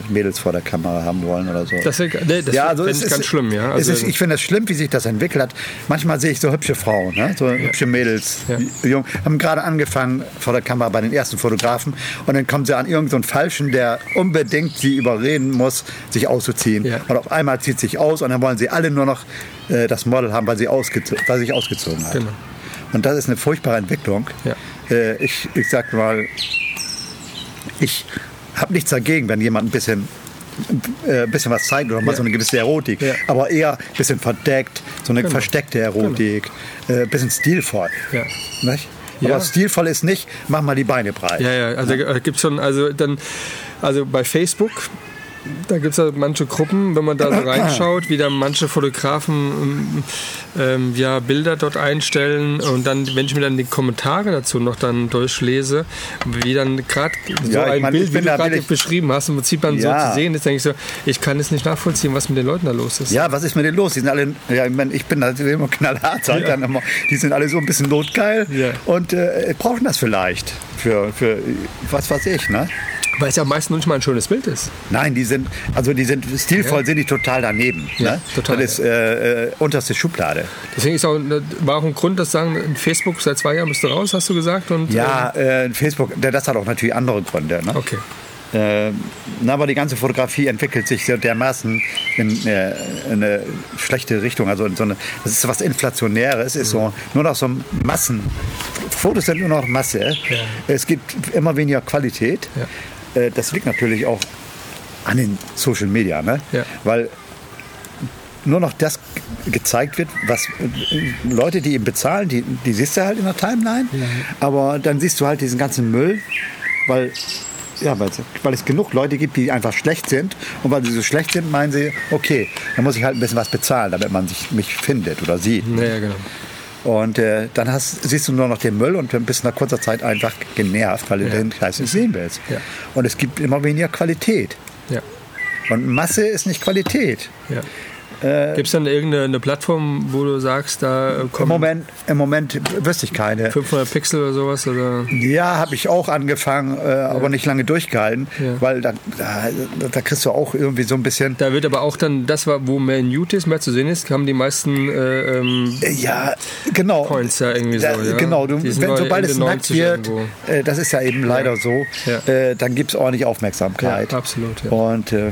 Mädels vor der Kamera haben wollen oder so. Das, ist- nee, das ja, also ich ist ganz schlimm, ja. Also, ist, ich finde es schlimm, wie sich das entwickelt hat. Manchmal sehe ich so hübsche Frauen, ne? so hübsche Mädels, Ja. die jung, haben gerade angefangen vor der Kamera bei den ersten Fotografen und dann kommen sie an irgendeinen Falschen, der unbedingt sie überreden muss, sich auszuziehen. Ja. Und auf einmal zieht sich aus und dann wollen sie alle nur noch äh, das Model haben, weil sie, ausgezo weil sie sich ausgezogen hat. Genau. Und das ist eine furchtbare Entwicklung. Ja. Äh, ich, ich sag mal, ich habe nichts dagegen, wenn jemand ein bisschen äh, ein bisschen was zeigt oder mal Ja. so eine gewisse Erotik, Ja. aber eher ein bisschen verdeckt, so eine Genau. versteckte Erotik, äh, ein bisschen stilvoll. Ja. Nicht? Ja. Aber stilvoll ist nicht, mach mal die Beine breit. Ja, ja, also ja. gibt schon, also dann, also bei Facebook, da gibt es ja manche Gruppen, wenn man da so reinschaut, wie dann manche Fotografen ähm, ja, Bilder dort einstellen und dann, wenn ich mir dann die Kommentare dazu noch dann durchlese, wie dann gerade so Ja, ein mein, Bild, wie du da gerade beschrieben hast, im Prinzip dann Ja. so zu sehen ist, denke ich so, ich kann es nicht nachvollziehen, was mit den Leuten da los ist. Ja, was ist mit denen los? Die sind alle, ja, ich, mein, ich bin da immer knallhart, ich dann immer, die sind alle so ein bisschen notgeil Ja. und äh, brauchen das vielleicht für, für was weiß ich, ne? Weil es ja meistens nicht mal ein schönes Bild ist. Nein, die sind, also die sind stilvoll, Ja. sind die total daneben. Ja, ne? total, Das ist äh, äh, unterste Schublade. Deswegen ist auch, war auch ein Grund, dass sagen, Facebook seit zwei Jahren bist du raus, hast du gesagt. Und, Ja, äh, Facebook, das hat auch natürlich andere Gründe. Ne? Ähm, okay. Äh, na, aber die ganze Fotografie entwickelt sich so dermaßen in, äh, in eine schlechte Richtung. Also in so eine, das ist was Inflationäres, es ist so nur noch so Massen. Fotos sind nur noch Masse. Es gibt immer weniger Qualität. Äh, das liegt natürlich auch an den Social Media, ne? Ja. Weil nur noch das gezeigt wird, was äh, Leute, die ihm bezahlen, die, die siehst du halt in der Timeline. Aber dann siehst du halt diesen ganzen Müll, weil, ja, weil, weil es genug Leute gibt, die einfach schlecht sind. Und weil sie so schlecht sind, meinen sie, okay, dann muss ich halt ein bisschen was bezahlen, damit man sich, mich findet oder sieht. Naja, genau. Und äh, dann hast, siehst du nur noch den Müll und bist nach kurzer Zeit einfach genervt, weil du Ja. den Scheiß nicht sehen willst. Ja. Und es gibt immer weniger Qualität. Ja. Und Masse ist nicht Qualität. ja. Gibt es dann irgendeine eine Plattform, wo du sagst, da äh, Im Moment, Im Moment wüsste ich keine. 500 Pixel oder sowas? Oder? Ja, habe ich auch angefangen, äh, aber nicht lange durchgehalten, Ja. weil da, da, da kriegst du auch irgendwie so ein bisschen. Da wird aber auch dann, das wo mehr ist, mehr zu sehen ist, haben die meisten äh, ähm, Ja, genau. Points da irgendwie so. Da, ja? Genau, du, wenn, sobald es nackt 90 wird, äh, das ist ja eben leider so, Ja. äh, dann gibt es ordentlich Aufmerksamkeit. Ja, absolut, ja. Und äh,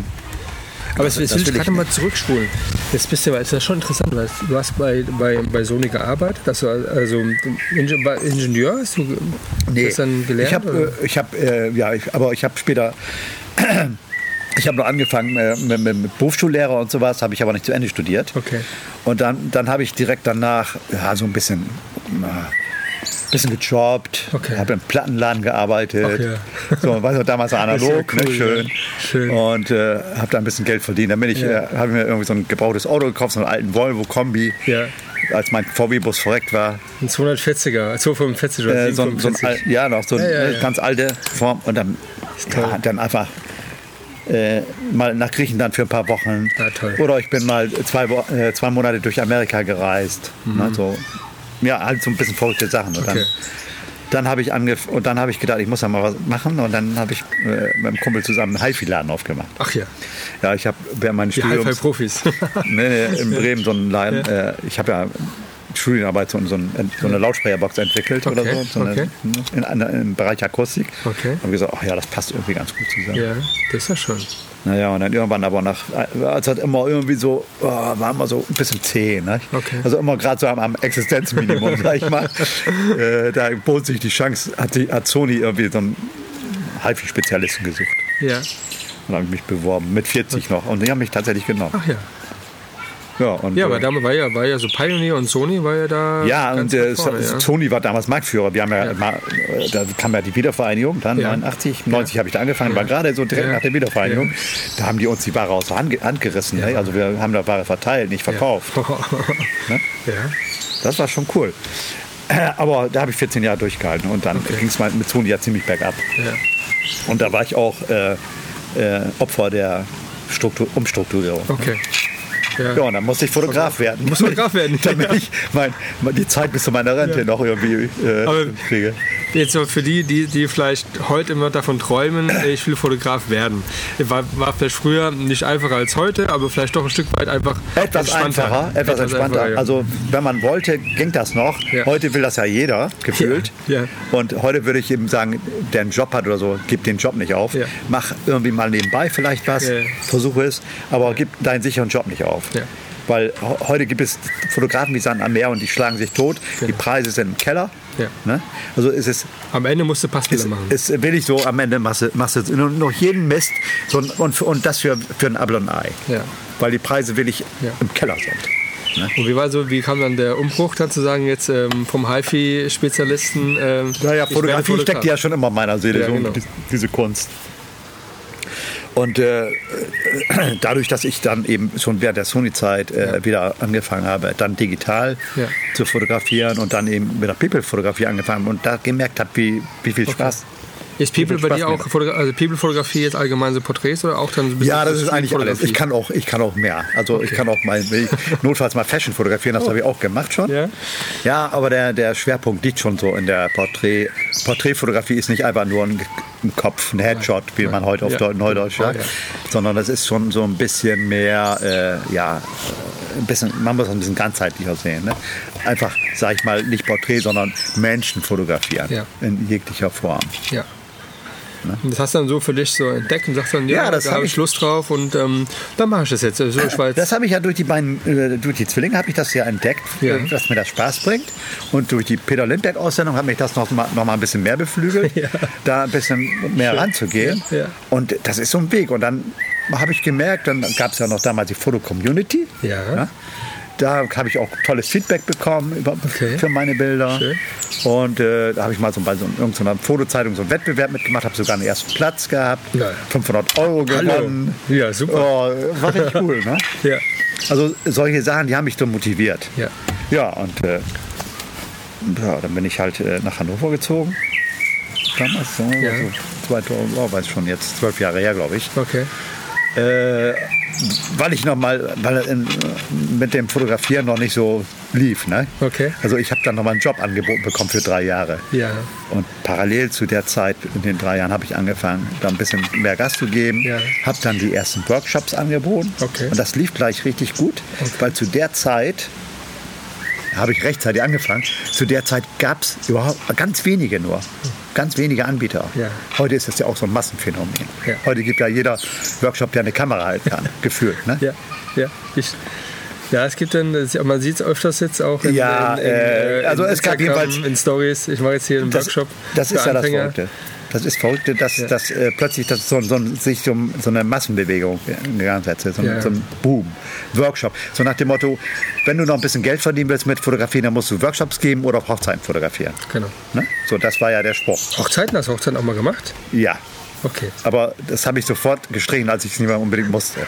Aber jetzt das will ich gerade mal zurückspulen. Jetzt bist du, ist das schon interessant, weil du hast bei, bei, bei Sony gearbeitet, dass du also war Ingenieur hast du nee, das dann gelernt? ich habe, äh, hab, äh, ja, ich, aber ich habe später. Ich habe noch angefangen äh, mit, mit, Berufsschullehrer und sowas, habe ich aber nicht zu Ende studiert. Okay. Und dann, dann habe ich direkt danach ja, so ein bisschen, bisschen gejobbt, Okay. habe im Plattenladen gearbeitet. Ach So, weißt du, damals analog, ja ne, cool, schön. ja. Schön. Und äh, habe da ein bisschen Geld verdient. Dann bin ich, Ja. äh, habe mir irgendwie so ein gebrauchtes Auto gekauft, so einen alten Volvo Kombi, Ja. als mein VW-Bus verreckt war. Ein 240er, 245 oder Äh, so, ein- so ein, 745. al- ja, noch so eine Ja, ja, ja. ganz alte Form. Und dann, ja, dann einfach äh, mal nach Griechenland für ein paar Wochen. Ja. Oder ich bin mal zwei, Wo- äh, zwei Monate durch Amerika gereist. Ne, so, ja, halt so ein bisschen verrückte Sachen. Und. Okay. dann, dann habe ich angef und dann habe ich gedacht, ich muss da mal was machen. Und dann habe ich äh, mit einem Kumpel zusammen einen HiFi-Laden aufgemacht. Ach ja, Ja, ich habe während meines die Studiums Hi-Fi-Profis. nee, nee, in Bremen so einen Laden. Äh, ich habe ja Studienarbeit so, so, ein, so eine Lautsprecherbox entwickelt oder Okay, so, so eine, okay. in, in, im Bereich Akustik. Okay. Habe gesagt, ach ja, das passt irgendwie ganz gut zusammen. ja, das ist ja schon. Naja, und dann irgendwann aber nach, also hat immer irgendwie so, oh, war immer so ein bisschen zäh. Ne? Okay. Also immer gerade so am, am Existenzminimum, sag ich mal. Äh, da bot sich die Chance, hat, die, hat Sony irgendwie so einen HiFi-Spezialisten gesucht. Ja. Und dann habe ich mich beworben, mit 40 noch. Und die haben mich tatsächlich genommen. Ach ja. Ja, und, Ja, äh, aber damals war ja, war ja so Pioneer und Sony war ja da. Ja, ganz und äh, vorne, So- ja. Sony war damals Marktführer. Wir haben ja, Ja. Mal, äh, da kam ja die Wiedervereinigung, dann Ja. 89, 90 habe ich da angefangen, war gerade so direkt nach der Wiedervereinigung. Da haben die uns die Ware aus der Hand, Hand gerissen. Ne? Also wir haben da Ware verteilt, nicht verkauft. Ne? Das war schon cool. Äh, Aber da habe ich 14 Jahre durchgehalten und dann ging es mal mit Sony ja ziemlich bergab. Und da war ich auch äh, äh, Opfer der Struktur, Umstrukturierung. Okay. Ja. Ja, und dann musste ich Fotograf werden. Muss Fotograf werden, Damit ich mein, die Zeit bis zu meiner Rente Ja. noch irgendwie äh, Aber- kriege. Jetzt so für die, die, die vielleicht heute immer davon träumen, ich will Fotograf werden. War, war vielleicht früher nicht einfacher als heute, aber vielleicht doch ein Stück weit einfach Etwas entspannter. einfacher, etwas, entspannter. einfacher, ja. Also wenn man wollte, ging das noch. Ja. Heute will das ja jeder, gefühlt. Ja. Und heute würde ich eben sagen, der einen Job hat oder so, gib den Job nicht auf. Mach irgendwie mal nebenbei vielleicht was, versuche es, aber gib deinen sicheren Job nicht auf. Ja. Weil heute gibt es Fotografen wie Sand am Meer und die schlagen sich tot. Die Preise sind im Keller. Ja. Ne? Also ist es Am Ende musst du Passbilder machen. ist will ich so am Ende machst du, machst du nur, noch jeden Mist so, und, für- und das für, für ein Apfel und ein Ei. Ja. Weil die Preise will ich Ja. im Keller sind. Und wie war so, wie kam dann der Umbruch dann zu sagen, jetzt ähm, vom HiFi-Spezialisten? Ähm, Naja, Fotografie Fotograf? steckt ja schon immer in meiner Seele, so genau. die- diese Kunst. Und äh, dadurch, dass ich dann eben schon während der Sony-Zeit äh, wieder angefangen habe, dann digital Ja. zu fotografieren und dann eben mit der People-Fotografie angefangen und da gemerkt habe, wie, wie viel Spaß. Ist People bei dir auch, Fotogra also People-Fotografie jetzt allgemein so Porträts oder auch dann so ein bisschen Ja, das ist eigentlich alles. Ich kann auch, ich kann auch mehr. Also ich kann auch mal notfalls mal Fashion fotografieren, das habe ich auch gemacht schon. Oh. Ja? Ja, aber der, der Schwerpunkt liegt schon so in der Porträt. Porträtfotografie ist nicht einfach nur ein, ein Kopf, ein Headshot, wie man heute auf Ja. Deu- Neudeutsch sagt, Ja. sondern das ist schon so ein bisschen mehr, äh, ja, ein bisschen, man muss das ein bisschen ganzheitlicher sehen. Ne? Einfach, sag ich mal, nicht Porträt, sondern Menschen fotografieren Ja. in jeglicher Form. Ja. Und das hast du dann so für dich so entdeckt und sagst dann, ja, Ja, das da hab habe ich Lust drauf und ähm, dann mache ich das jetzt. Also ich Das habe ich ja durch die beiden, äh, durch die Zwillinge habe ich das ja entdeckt, Ja. äh, dass mir das Spaß bringt. Und durch die Peter Lindbergh-Aussendung hat mich das noch mal, noch mal ein bisschen mehr beflügelt, Ja. da ein bisschen mehr ranzugehen. Ja, ja. Und das ist so ein Weg. Und dann habe ich gemerkt, dann gab es ja noch damals die Foto-Community. Ja. Da habe ich auch tolles Feedback bekommen über, Okay. für meine Bilder. Schön. Und äh, da habe ich mal so bei so irgendeiner Fotozeitung so einen Wettbewerb mitgemacht, habe sogar einen ersten Platz gehabt, Ja. 500 Euro gewonnen. Ja, super. Oh, war richtig cool, ne? Ja. Also solche Sachen, die haben mich so motiviert. Ja. Ja, und äh, ja, dann bin ich halt äh, nach Hannover gezogen. Damals, so, Ja. so 2000, oh, weiß schon jetzt, zwölf Jahre her, glaube ich. Okay. Äh, weil ich noch mal, weil mit dem Fotografieren noch nicht so lief. Ne? Okay. Also ich habe dann noch mal einen Job angeboten bekommen für drei Jahre. Ja. Und parallel zu der Zeit, in den drei Jahren, habe ich angefangen, da ein bisschen mehr Gas zu geben. Ja. Habe dann die ersten Workshops angeboten. Okay. Und das lief gleich richtig gut, weil zu der Zeit habe ich rechtzeitig angefangen. Zu der Zeit gab es überhaupt ganz wenige nur. Ganz wenige Anbieter. Ja. Heute ist das ja auch so ein Massenphänomen. Ja. Heute gibt ja jeder Workshop, der eine Kamera halten kann, gefühlt. Ne? Ja. Ja. Ich, ja, es gibt dann, das- man sieht es öfters jetzt auch in, Ja, in, in, äh, also es gab Instagram, jedenfalls- in Stories. Ich mache jetzt hier einen Das, Workshop. das ist ja das Anfänger. Verrückte. Das ist Verrückte, dass, dass äh, plötzlich das so, so, sich so, so eine Massenbewegung in Gang setzt, so, Ja. so ein Boom, Workshop. So nach dem Motto, wenn du noch ein bisschen Geld verdienen willst mit Fotografie, dann musst du Workshops geben oder auf Hochzeiten fotografieren. Genau. Ne? So, das war ja der Spruch. Hochzeiten, hast du Hochzeiten auch mal gemacht? Ja, Okay. aber das habe ich sofort gestrichen, als ich es nicht mehr unbedingt musste.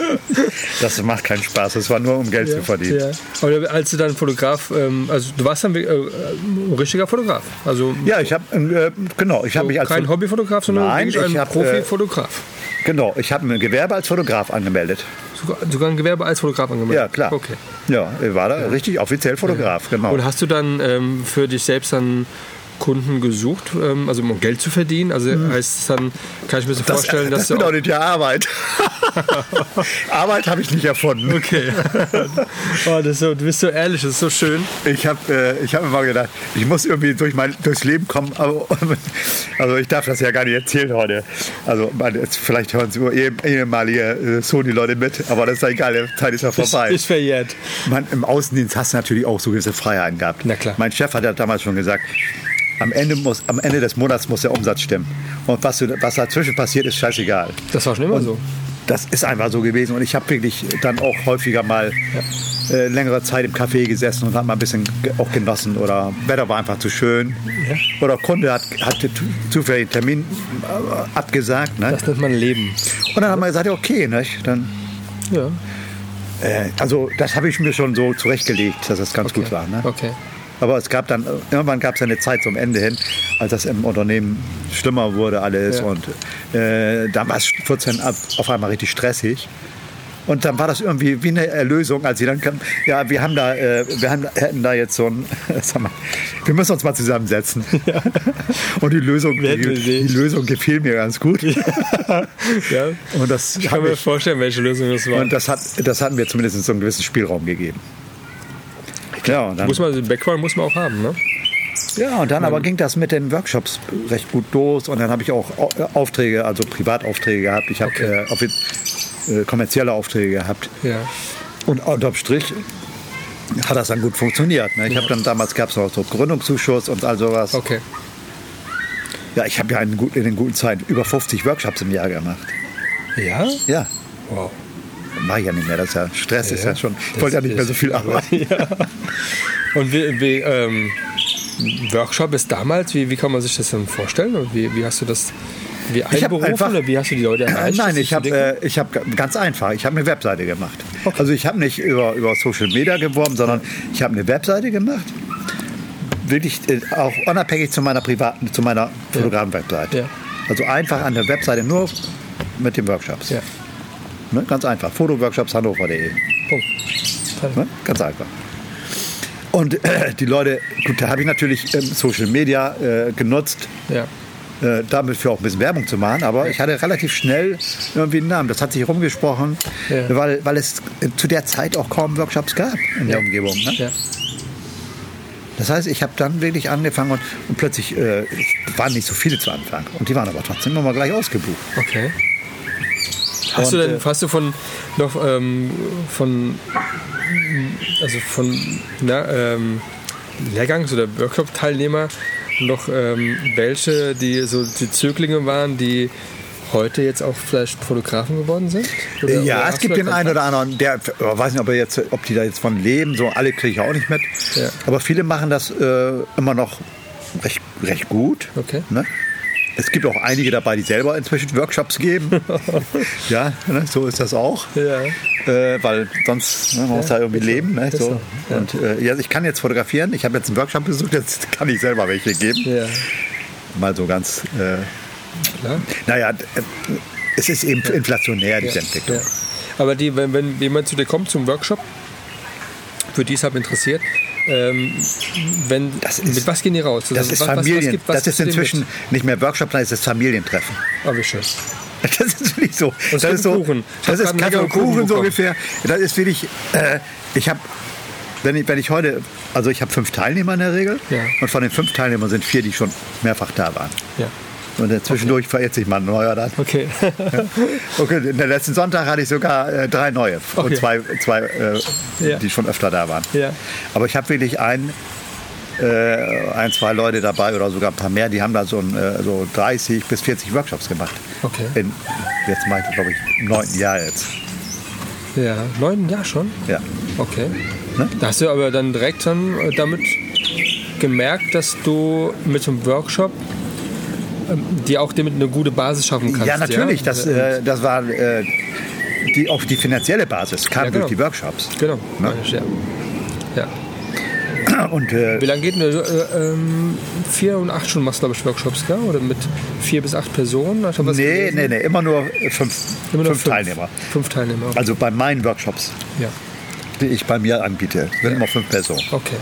das macht keinen Spaß, es war nur um Geld zu verdienen. Ja. Aber als du dann Fotograf, ähm, also du warst dann äh, ein richtiger Fotograf. Also Ja, ich habe, äh, genau, ich habe mich als kein Hobbyfotograf, sondern Nein, wirklich ein äh, Profifotograf. Genau, ich habe ein Gewerbe als Fotograf angemeldet. Sogar, sogar ein Gewerbe als Fotograf angemeldet. Ja, klar. Okay. Ja, war da richtig offiziell Fotograf, genau. Und hast du dann ähm, für dich selbst dann Kunden gesucht, ähm, also um Geld zu verdienen? Also heißt es dann, kann ich mir so vorstellen, dass das du auch bedeutet ja Arbeit. Arbeit habe ich nicht erfunden. Okay. oh, das ist so, du bist so ehrlich, das ist so schön. Ich habe äh, ich hab mir mal gedacht, ich muss irgendwie durch mein, durchs Leben kommen. Aber, also ich darf das ja gar nicht erzählen heute. Also man, jetzt, vielleicht hören Sie nur eh- ehemalige äh, Sony-Leute mit, aber das ist ja egal, der Zeit ist ja vorbei. Ist verjährt. Man, Im Außendienst hast du natürlich auch so gewisse Freiheiten gehabt. Na klar. Mein Chef hat ja damals schon gesagt, am Ende, muss, am Ende des Monats muss der Umsatz stimmen. Und was, was dazwischen passiert, ist scheißegal. Das war schon immer so. Das ist einfach so gewesen. Und ich habe wirklich dann auch häufiger mal äh, längere Zeit im Café gesessen und habe mal ein bisschen auch genossen. Oder Wetter war einfach zu schön. Oder Kunde hat, hatte tu- zufällig einen Termin äh, abgesagt. Ne? Das nennt man Leben. Und dann haben wir gesagt, ja, okay, ne? dann Ja. äh, also das habe ich mir schon so zurechtgelegt, dass das ganz gut war. Ne? Okay. Aber es gab dann, irgendwann gab es eine Zeit zum Ende hin, als das im Unternehmen schlimmer wurde alles. Ja. Und äh, dann war es 14 ab, auf einmal richtig stressig. Und dann war das irgendwie wie eine Erlösung, als sie dann kam, ja, wir haben da, äh, wir haben, hätten da jetzt so ein, sag mal, wir müssen uns mal zusammensetzen. Und die Lösung, die, die Lösung gefiel mir ganz gut. Ja. Und das, Ich kann mir vorstellen, welche Lösung das war. und das hat, das hat mir zumindest so einen gewissen Spielraum gegeben. Ja, dann, muss man, den Background muss man auch haben, ne? Ja, und dann aber ging das mit den Workshops recht gut los und dann habe ich auch Au- Aufträge, also Privataufträge gehabt. Ich habe äh, offi- äh, kommerzielle Aufträge gehabt. Ja. Und unterm Strich hat das dann gut funktioniert. Ne? Ich habe dann damals gab es noch so Gründungszuschuss und all sowas. Okay. Ja, ich habe ja in, in den guten Zeiten über 50 Workshops im Jahr gemacht. Ja? Ja, Wow. Mache ich ja nicht mehr. Das ist ja Stress ist ja schon. Ich wollte ja nicht mehr so viel arbeiten. Und wie, wie ähm, Workshop ist damals, wie, wie kann man sich das dann vorstellen? Und wie, wie hast du das wie einberufen einfach- oder wie hast du die Leute Äh, erreicht? Nein, ich habe äh, ich hab ganz einfach, ich habe eine Webseite gemacht. Also ich habe nicht über, über Social Media geworben, sondern ich habe eine Webseite gemacht. Wirklich äh, auch unabhängig zu meiner privaten, zu meiner Fotografen-Webseite. Ja. Also einfach an der Webseite nur mit den Workshops. Ja. Ne? Ganz einfach. Fotoworkshops Hannover.de. Punkt. Ne? Ganz einfach. Und äh, die Leute, gut, da habe ich natürlich ähm, Social Media äh, genutzt, Ja. äh, damit für auch ein bisschen Werbung zu machen, aber ich hatte relativ schnell irgendwie einen Namen. Das hat sich rumgesprochen, Ja. weil, weil es äh, zu der Zeit auch kaum Workshops gab in der Umgebung. Ne? Ja. Das heißt, ich habe dann wirklich angefangen und, und plötzlich äh, waren nicht so viele zu Anfang. Und die waren aber trotzdem immer gleich ausgebucht. Okay. Hast du denn, hast du von noch ähm, von also von na, ähm, Lehrgangs- oder Workshop-Teilnehmer noch ähm, welche, die so die Zöglinge waren, die heute jetzt auch vielleicht Fotografen geworden sind? Oder, ja, oder es gibt den einen oder anderen, der, ich weiß nicht, ob, er jetzt, ob die da jetzt von leben, so alle kriege ich auch nicht mit. Ja. Aber viele machen das äh, immer noch recht, recht gut. Okay. Ne? Es gibt auch einige dabei, die selber inzwischen Workshops geben. ja, ne, so ist das auch. Ja. Äh, weil sonst ne, man muss da irgendwie leben. Ne, so. ja. Und äh, ja, ich kann jetzt fotografieren. Ich habe jetzt einen Workshop besucht, jetzt kann ich selber welche geben. Ja, Mal so ganz, äh, klar. naja, äh, es ist eben inflationär, diese Entwicklung. Ja. Aber die, wenn, wenn jemand zu dir kommt zum Workshop, für die es halt interessiert, ähm, wenn, Das ist- mit was gehen die raus? Das Also ist was- was- was Familien, gibt- das ist inzwischen nicht mehr Workshop, sondern es ist Familientreffen. Oh, wie schön. Das ist wirklich so. es das ist so. Kuchen. Das ist Kaffee und Kuchen Kuchen so ungefähr. Das ist wirklich. Äh, ich habe, wenn ich, wenn ich heute, also ich habe fünf Teilnehmer in der Regel Ja. und von den fünf Teilnehmern sind vier, die schon mehrfach da waren. Ja. Und dann zwischendurch verirrt sich mal ein neuer dann. Okay. Okay, den letzten Sonntag hatte ich sogar äh, drei neue Okay. und zwei, zwei äh, Ja. die schon öfter da waren. Ja. Aber ich habe wirklich ein, äh, ein, zwei Leute dabei oder sogar ein paar mehr, die haben da so, ein, äh, so 30 bis 40 Workshops gemacht. Okay. In, jetzt mache ich, glaube ich, im neunten Jahr jetzt. Ja, neun Jahr schon? Ja. Okay. Ne? Da hast du aber dann direkt dann äh, damit gemerkt, dass du mit so einem Workshop dir auch damit eine gute Basis schaffen kannst. ja, natürlich. Ja? Das, äh, das war äh, die, auch die finanzielle Basis, kam Ja, genau. durch die Workshops. genau. Ne? Ja. ja. Und äh, Wie lange geht denn äh, ähm, vier und acht Stunden machst du, glaube ich, Workshops, gell? Oder mit vier bis acht Personen? Was nee, nee, nee, immer nur fünf, Immer nur fünf Teilnehmer. Fünf Teilnehmer. Also bei meinen Workshops, Ja. die ich bei mir anbiete, sind immer fünf Personen. Okay.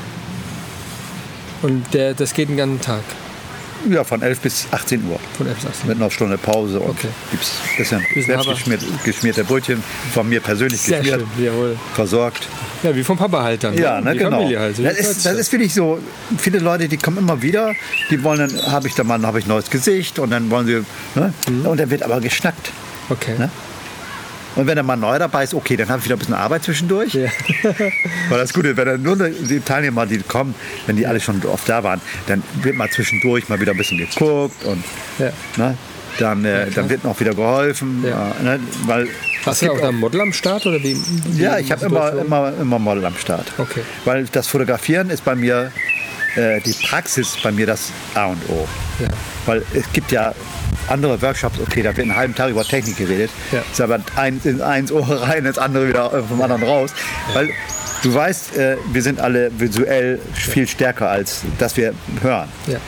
Und der, das geht den ganzen Tag Ja, von 11 bis 18 Uhr. von 11 bis 18. Mit einer Stunde Pause und Okay. gibt es ein bisschen selbst geschmiert, geschmierte Brötchen, von mir persönlich Sehr geschmiert, schön, jawohl. versorgt. Ja, wie vom Papa halt dann. Ja, ne, die genau. Halt. so Das ist, das ist wirklich so. Viele Leute, die kommen immer wieder, die wollen dann, habe ich da mal, habe ich ein neues Gesicht und dann wollen sie, ne? Mhm. und dann wird aber geschnackt. Okay. Ne? Und wenn dann mal neu dabei ist, okay, dann habe ich wieder ein bisschen Arbeit zwischendurch. Ja. Weil das Gute, wenn dann nur die Teilnehmer, die kommen, wenn die alle schon oft da waren, dann wird mal zwischendurch mal wieder ein bisschen geguckt und Ja. ne, dann, äh, dann wird noch wieder geholfen. Ja. ne, weil Hast du auch da ein Model am Start oder wie? wie ja, ich habe immer, immer, immer Model am Start. Okay. Weil das Fotografieren ist bei mir, äh, die Praxis bei mir das A und O. Ja. Weil es gibt ja andere Workshops, okay, da wird einen halben Tag über Technik geredet. Ja. Ist aber ein, in eins Ohr rein, ins andere wieder vom anderen raus. Weil du weißt, äh, wir sind alle visuell viel stärker, als dass wir hören. Ja.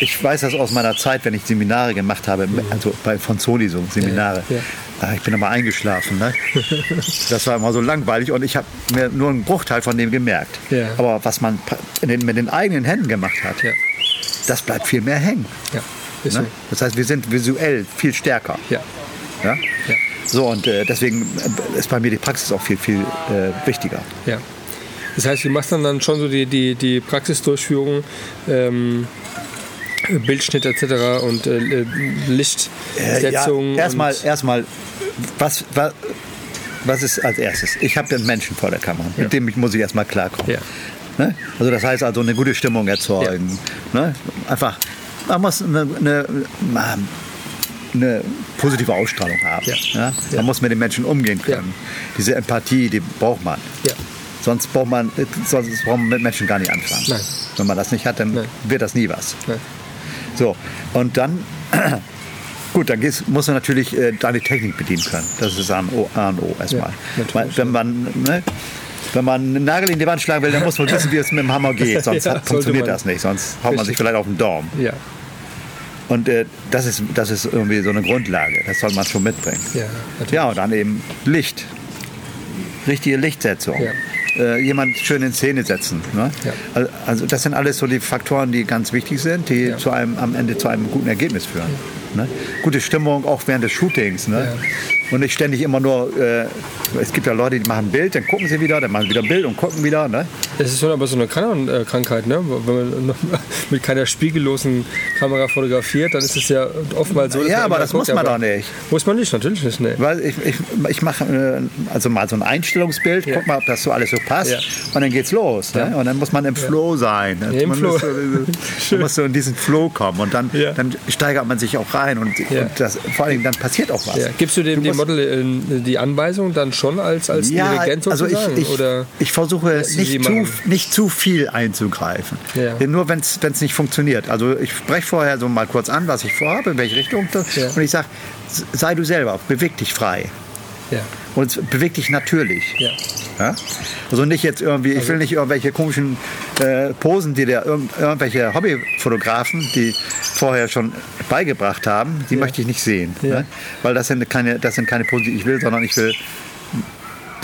Ich weiß das aus meiner Zeit, wenn ich Seminare gemacht habe, also bei, von Sony so Seminare. Ja, ja. Ah, Ich bin immer eingeschlafen. Ne? Das war immer so langweilig und ich habe mir nur einen Bruchteil von dem gemerkt. Ja. Aber was man den, mit den eigenen Händen gemacht hat, Ja. das bleibt viel mehr hängen. Ja. Ist Ne? Das heißt, wir sind visuell viel stärker. so. Ja. Ja? Ja. So, und äh, deswegen äh, ist bei mir die Praxis auch viel, viel äh, wichtiger. Ja. Das heißt, du machst dann, dann schon so die, die, die Praxisdurchführung, ähm, Bildschnitt etc. und äh, Äh, Lichtsetzung. ja, erstmal, erstmal was, was, was ist als erstes? Ich habe den Menschen vor der Kamera, mit dem ich, muss ich erstmal klarkommen. Ja. Ne? Also das heißt also eine gute Stimmung erzeugen. Ne? Einfach, man muss eine, eine, eine positive Ausstrahlung haben. Ja. Ja? Man Ja. muss mit den Menschen umgehen können. Diese Empathie, die braucht man. Sonst braucht man, sonst braucht man mit Menschen gar nicht anfangen. Nein. Wenn man das nicht hat, dann Nein. wird das nie was. Nein. So, und dann, gut, dann musst du natürlich äh, deine Technik bedienen können. Das ist A und O, A und O erstmal. Weil, wenn man, ne, wenn man einen Nagel in die Wand schlagen will, dann muss man wissen, wie es mit dem Hammer geht. Sonst Ja, funktioniert das nicht. Sonst haut man sich vielleicht auf den Daumen. Ja. Und äh, das, ist, das ist irgendwie so eine Grundlage. Das soll man schon mitbringen. Ja, natürlich. Ja, und dann eben Licht. Richtige Lichtsetzung. Ja. Äh, jemand schön in Szene setzen. Ne? Ja. Al- Also das sind alles so die Faktoren, die ganz wichtig sind, die Ja. zu einem, am Ende zu einem guten Ergebnis führen. Ne? Gute Stimmung auch während des Shootings. Ne? Und nicht ständig immer nur, äh, es gibt ja Leute, die machen ein Bild, dann gucken sie wieder, dann machen sie wieder ein Bild und gucken wieder. Ne? Es ist schon aber so eine Canon-Krankheit, ne? wenn man mit keiner spiegellosen Kamera fotografiert, dann ist es ja oftmals so, Ja, aber das guckt, muss man doch nicht. Muss man nicht, natürlich nicht. Ne. Weil ich, ich, ich mache äh, also mal so ein Einstellungsbild, Ja. guck mal, ob das so alles so passt Ja. und dann geht's los. Ne? Und dann muss man im Flow sein. Ja, im man, Flow. Muss man muss so in diesen Flow kommen und dann, dann steigert man sich auch rein und, und das, vor allem dann passiert auch was. Gibst du dem, musst- Model äh, die Anweisung dann schon als, als Dirigent also ich, ich, oder? ich versuche nicht zu, nicht zu viel einzugreifen. Ja. Nur wenn es nicht funktioniert. Also ich spreche vorher so mal kurz an, was ich vorhabe, in welche Richtung. Das, Ja. Und ich sage, sei du selber, beweg dich frei. Ja. Und beweg dich natürlich. Ja. Ja? Also nicht jetzt irgendwie, ich will nicht irgendwelche komischen äh, Posen, die der irgend, irgendwelche Hobbyfotografen, die vorher schon beigebracht haben, die möchte ich nicht sehen. Ja. Ne? Weil das sind, keine, das sind keine Posen, die ich will, sondern ich will,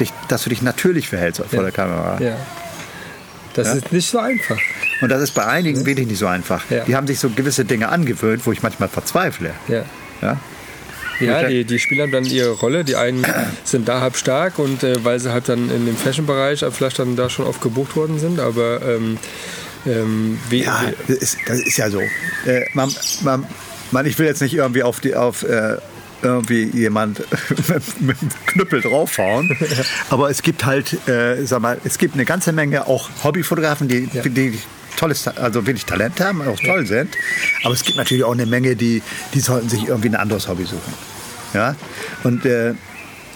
dich, dass du dich natürlich verhältst vor der Kamera. ja. Das Ja. ist nicht so einfach. Und das ist bei einigen wirklich nicht so einfach. Ja. Die haben sich so gewisse Dinge angewöhnt, wo ich manchmal verzweifle. Ja. Ja? Die, die spielen dann ihre Rolle. Die einen sind da halb stark und äh, weil sie halt dann in dem Fashion-Bereich vielleicht dann da schon oft gebucht worden sind, aber ähm, ähm, wie, Ja, wie, das ist, das ist ja so. Äh, man, man, man, ich will jetzt nicht irgendwie auf, die, auf äh, irgendwie jemand mit, mit dem Knüppel draufhauen, aber es gibt halt, äh, sag mal, es gibt eine ganze Menge auch Hobbyfotografen, die, Ja. die tolles, also wenig Talent haben, auch toll sind. Aber es gibt natürlich auch eine Menge, die, die sollten sich irgendwie ein anderes Hobby suchen. Ja? Und äh,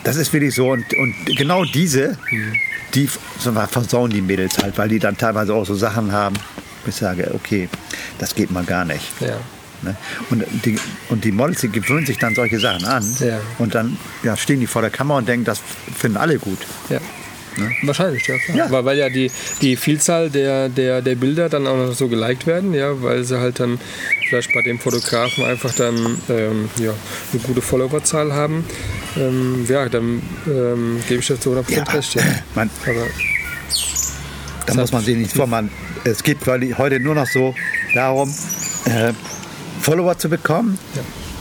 das ist wirklich so. Und, und genau diese, die sag mal, versauen die Mädels halt, weil die dann teilweise auch so Sachen haben, wo ich sage, okay, das geht mal gar nicht. ja. Ne? Und, die, und die Models, die gewöhnen sich dann solche Sachen an. Ja. Und dann ja, stehen die vor der Kamera und denken, das finden alle gut. Ja. Wahrscheinlich, ja. Ja. Aber weil ja die, die Vielzahl der, der, der Bilder dann auch noch so geliked werden, ja, weil sie halt dann vielleicht bei dem Fotografen einfach dann ähm, ja, eine gute Followerzahl haben. Ähm, ja, dann ähm, gebe ich das zu 100% Ja. recht. Ja. Man, Aber da muss man sich nicht vormachen. Es geht weil heute nur noch so darum, äh, Follower zu bekommen,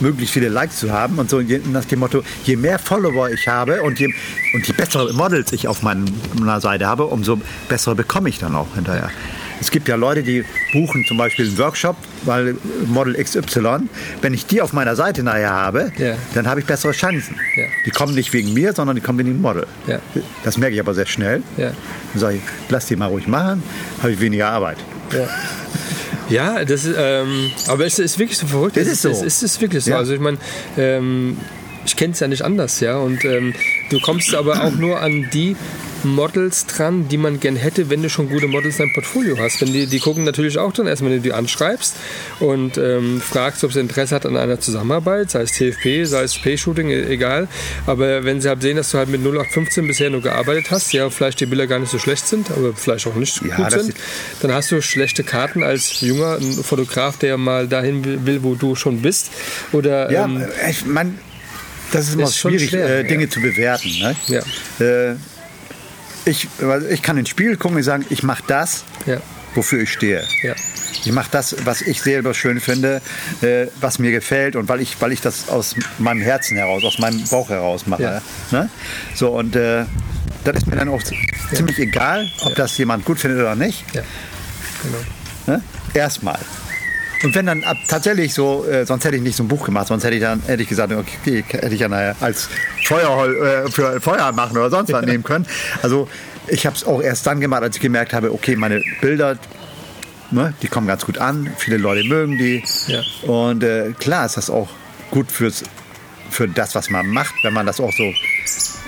möglichst viele Likes zu haben und so nach dem Motto, je mehr Follower ich habe und je, und je bessere Models ich auf meiner Seite habe, umso bessere bekomme ich dann auch hinterher. Es gibt ja Leute, die buchen zum Beispiel einen Workshop, weil Model XY, wenn ich die auf meiner Seite nachher habe, Ja. dann habe ich bessere Chancen. Ja. Die kommen nicht wegen mir, sondern die kommen wegen dem Model. Ja. Das merke ich aber sehr schnell. Dann sage ich, lass die mal ruhig machen, habe ich weniger Arbeit. Ja. Das ist, ähm, aber es ist wirklich so verrückt. Es ist so. Es ist, es ist wirklich so. Ja. Also ich meine, ähm, ich kenne es ja nicht anders, ja. Und ähm, du kommst aber auch nur an die Models dran, die man gern hätte, wenn du schon gute Models in deinem Portfolio hast. Wenn die, die gucken natürlich auch dann erstmal, wenn du die anschreibst und ähm, fragst, ob sie Interesse hat an einer Zusammenarbeit, sei es TFP, sei es P-Shooting, e- egal. Aber wenn sie halt sehen, dass du halt mit 0815 bisher nur gearbeitet hast, ja, vielleicht die Bilder gar nicht so schlecht sind, aber vielleicht auch nicht Ja, gut sind, dann hast du schlechte Karten als junger Fotograf, der mal dahin will- wo du schon bist. Oder Ja, ähm, ich mein, das ist immer ist schwierig, schwer, äh, Dinge ja. zu bewerten. Ne? ja, Äh, ich, weil ich kann ins Spiel gucken und sagen, ich mache das, ja, wofür ich stehe. ja, Ich mache das, was ich selber schön finde, äh, was mir gefällt und weil ich, weil ich das aus meinem Herzen heraus, aus meinem Bauch heraus mache. Ja. Ne? So und äh, das ist mir dann auch ziemlich egal, ob das jemand gut findet oder nicht. genau. Ne? Erstmal. Und wenn dann ab, tatsächlich so, äh, sonst hätte ich nicht so ein Buch gemacht, sonst hätte ich dann hätte ich gesagt, okay, hätte ich ja nachher als Feuerhol äh, für Feuer machen oder sonst was nehmen können. Also ich habe es auch erst dann gemacht, als ich gemerkt habe, okay, meine Bilder, ne, die kommen ganz gut an, viele Leute mögen die. Ja. Und äh, klar ist das auch gut fürs, für das, was man macht, wenn man das auch so,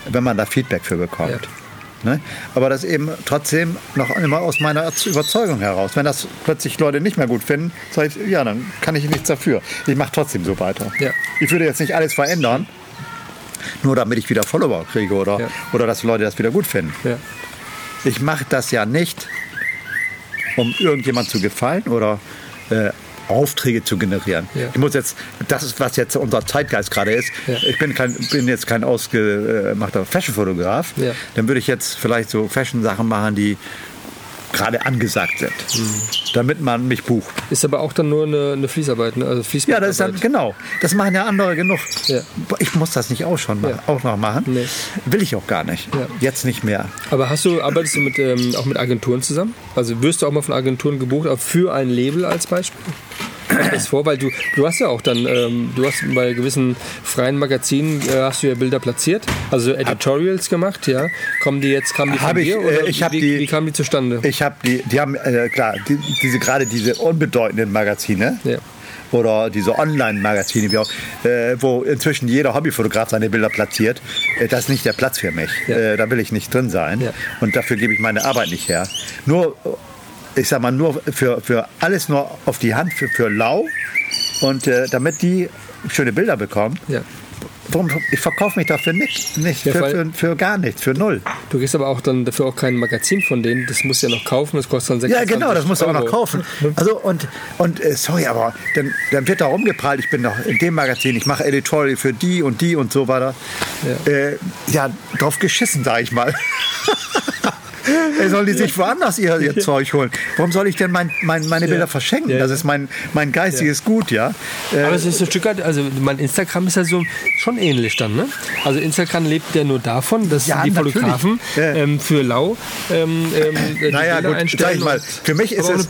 wenn man da Feedback für bekommt. Ja. Ne? Aber das eben trotzdem noch immer aus meiner Überzeugung heraus. Wenn das plötzlich Leute nicht mehr gut finden, sage ich, ja, dann kann ich nichts dafür. Ich mache trotzdem so weiter. Ja. Ich würde jetzt nicht alles verändern, nur damit ich wieder Follower kriege oder, Ja. oder dass Leute das wieder gut finden. Ja. Ich mache das ja nicht, um irgendjemand zu gefallen oder äh, Aufträge zu generieren. Ja. Ich muss jetzt, das ist, was jetzt unser Zeitgeist gerade ist. Ja. Ich bin, kein, bin jetzt kein ausgemachter Fashion-Fotograf. Ja. Dann würde ich jetzt vielleicht so Fashion-Sachen machen, die gerade angesagt sind, damit man mich bucht. Ist aber auch dann nur eine, eine Fließarbeit, ne? also Ja, das ist dann, genau. Das machen ja andere genug. Ja. Ich muss das nicht auch schon machen, auch noch machen. Nee. Will ich auch gar nicht. Ja. Jetzt nicht mehr. Aber hast du, arbeitest du mit, ähm, auch mit Agenturen zusammen? Also wirst du auch mal von Agenturen gebucht, auch für ein Label als Beispiel? Das vor, weil du, du hast ja auch dann, ähm, du hast bei gewissen freien Magazinen äh, hast du ja Bilder platziert, also Editorials gemacht, ja. Kommen die jetzt, kamen die von Hab ich, dir äh, oder ich hab wie, die- wie kamen die zustande? Ich habe die, die haben, äh, klar, die, diese gerade diese unbedeutenden Magazine. Ja. Oder diese Online-Magazine, äh, wo inzwischen jeder Hobbyfotograf seine Bilder platziert. Äh, das ist nicht der Platz für mich. Ja. Äh, da will ich nicht drin sein. Ja. Und dafür gebe ich meine Arbeit nicht her. Nur, ich sag mal, nur für, für alles nur auf die Hand, für, für lau. Und äh, damit die schöne Bilder bekommen. ja. Warum, ich verkaufe mich dafür nicht, nicht Ja, für, für, für gar nichts, für null. Du kriegst aber auch dann dafür auch kein Magazin von denen, das musst du ja noch kaufen, das kostet dann Ja, 26 genau, das musst du auch noch kaufen. Also und, und äh, sorry, aber dann, dann wird da rumgeprallt, ich bin noch in dem Magazin, ich mache Editorial für die und die und so weiter. Ja, äh, ja drauf geschissen, sag ich mal. Ey, Sollen die sich woanders ihr, ihr Zeug holen? Warum soll ich denn mein, mein, meine Bilder verschenken? Ja, Das ja. ist mein, mein geistiges Gut, ja. Äh, Aber es ist ein Stück weit, also mein Instagram ist ja so schon ähnlich dann, ne? Also Instagram lebt ja nur davon, dass Ja, die natürlich. Fotografen ähm, für lau ähm, ähm, naja, gut, sag ich mal, für mich ist es,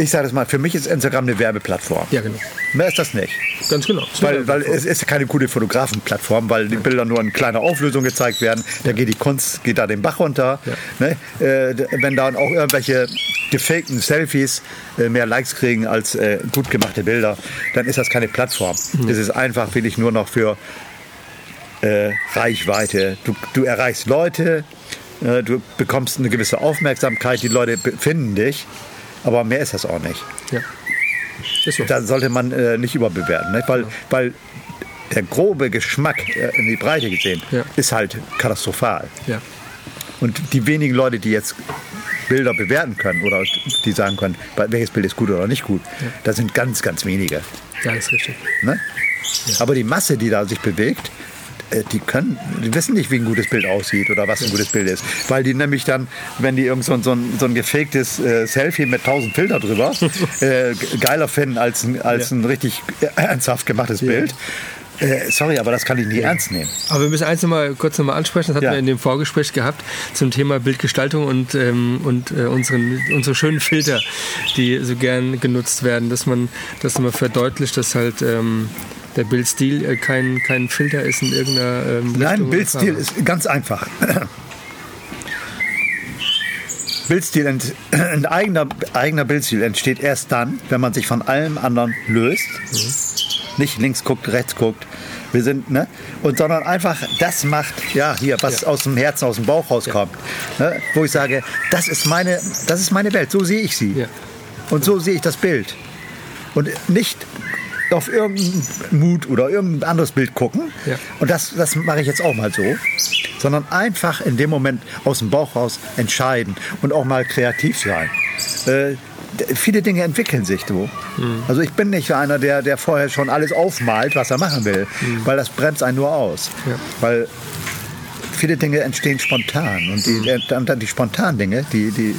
ich sage das mal, für mich ist Instagram eine Werbeplattform. Ja, genau. Mehr ist das nicht. Ganz genau. Weil, weil es ist keine gute Fotografenplattform, weil die Bilder nur in kleiner Auflösung gezeigt werden. Da geht die Kunst, geht da den Bach runter. Ne? Äh, wenn dann auch irgendwelche gefakten Selfies äh, mehr Likes kriegen als äh, gut gemachte Bilder, dann ist das keine Plattform. Das ist einfach wirklich nur noch für äh, Reichweite. Du, du erreichst Leute, äh, du bekommst eine gewisse Aufmerksamkeit, die Leute finden dich, aber mehr ist das auch nicht ja. So. da sollte man äh, nicht überbewerten, ne? weil, weil der grobe Geschmack äh, in die Breite gesehen Ja. ist halt katastrophal. Ja. Und die wenigen Leute, die jetzt Bilder bewerten können oder die sagen können, welches Bild ist gut oder nicht gut, das sind ganz, ganz wenige. ja, ist richtig. Ne? Aber die Masse, die da sich bewegt, die können, die wissen nicht, wie ein gutes Bild aussieht oder was ein gutes Bild ist. Weil die nämlich dann, wenn die irgend so, ein- so, ein, so ein gefaktes äh, Selfie mit 1000 Filter drüber äh, geiler finden als ein, als ein richtig äh, ernsthaft gemachtes Bild. Äh, sorry, aber das kann ich nie ernst nehmen. Aber wir müssen eins noch mal kurz noch mal ansprechen, das hatten Ja. wir in dem Vorgespräch gehabt, zum Thema Bildgestaltung und, ähm, und äh, unseren, unsere schönen Filter, die so gern genutzt werden, dass man, dass man verdeutlicht, dass halt ähm, der Bildstil äh, kein, kein Filter ist in irgendeiner ähm, Nein, Bildstil ist ganz einfach. Bildstil, ent, ein eigener, eigener Bildstil entsteht erst dann, wenn man sich von allem anderen löst. Nicht links guckt, rechts guckt. Wir sind, ne? Und sondern einfach das macht, ja, hier, was aus dem Herzen, aus dem Bauch rauskommt. Ne? Wo ich sage, das ist meine, das ist meine Welt, so sehe ich sie. Ja. Und so sehe ich das Bild. Und nicht auf irgendeinen Mut oder irgendein anderes Bild gucken. Ja. Und das, das mache ich jetzt auch mal so. Sondern einfach in dem Moment aus dem Bauch raus entscheiden und auch mal kreativ sein. Äh, viele Dinge entwickeln sich so. Mhm. Also ich bin nicht einer, der, der vorher schon alles aufmalt, was er machen will. Weil das bremst einen nur aus. Mhm. Ja. Weil viele Dinge entstehen spontan. Und die, Mhm. die spontanen Dinge, die, die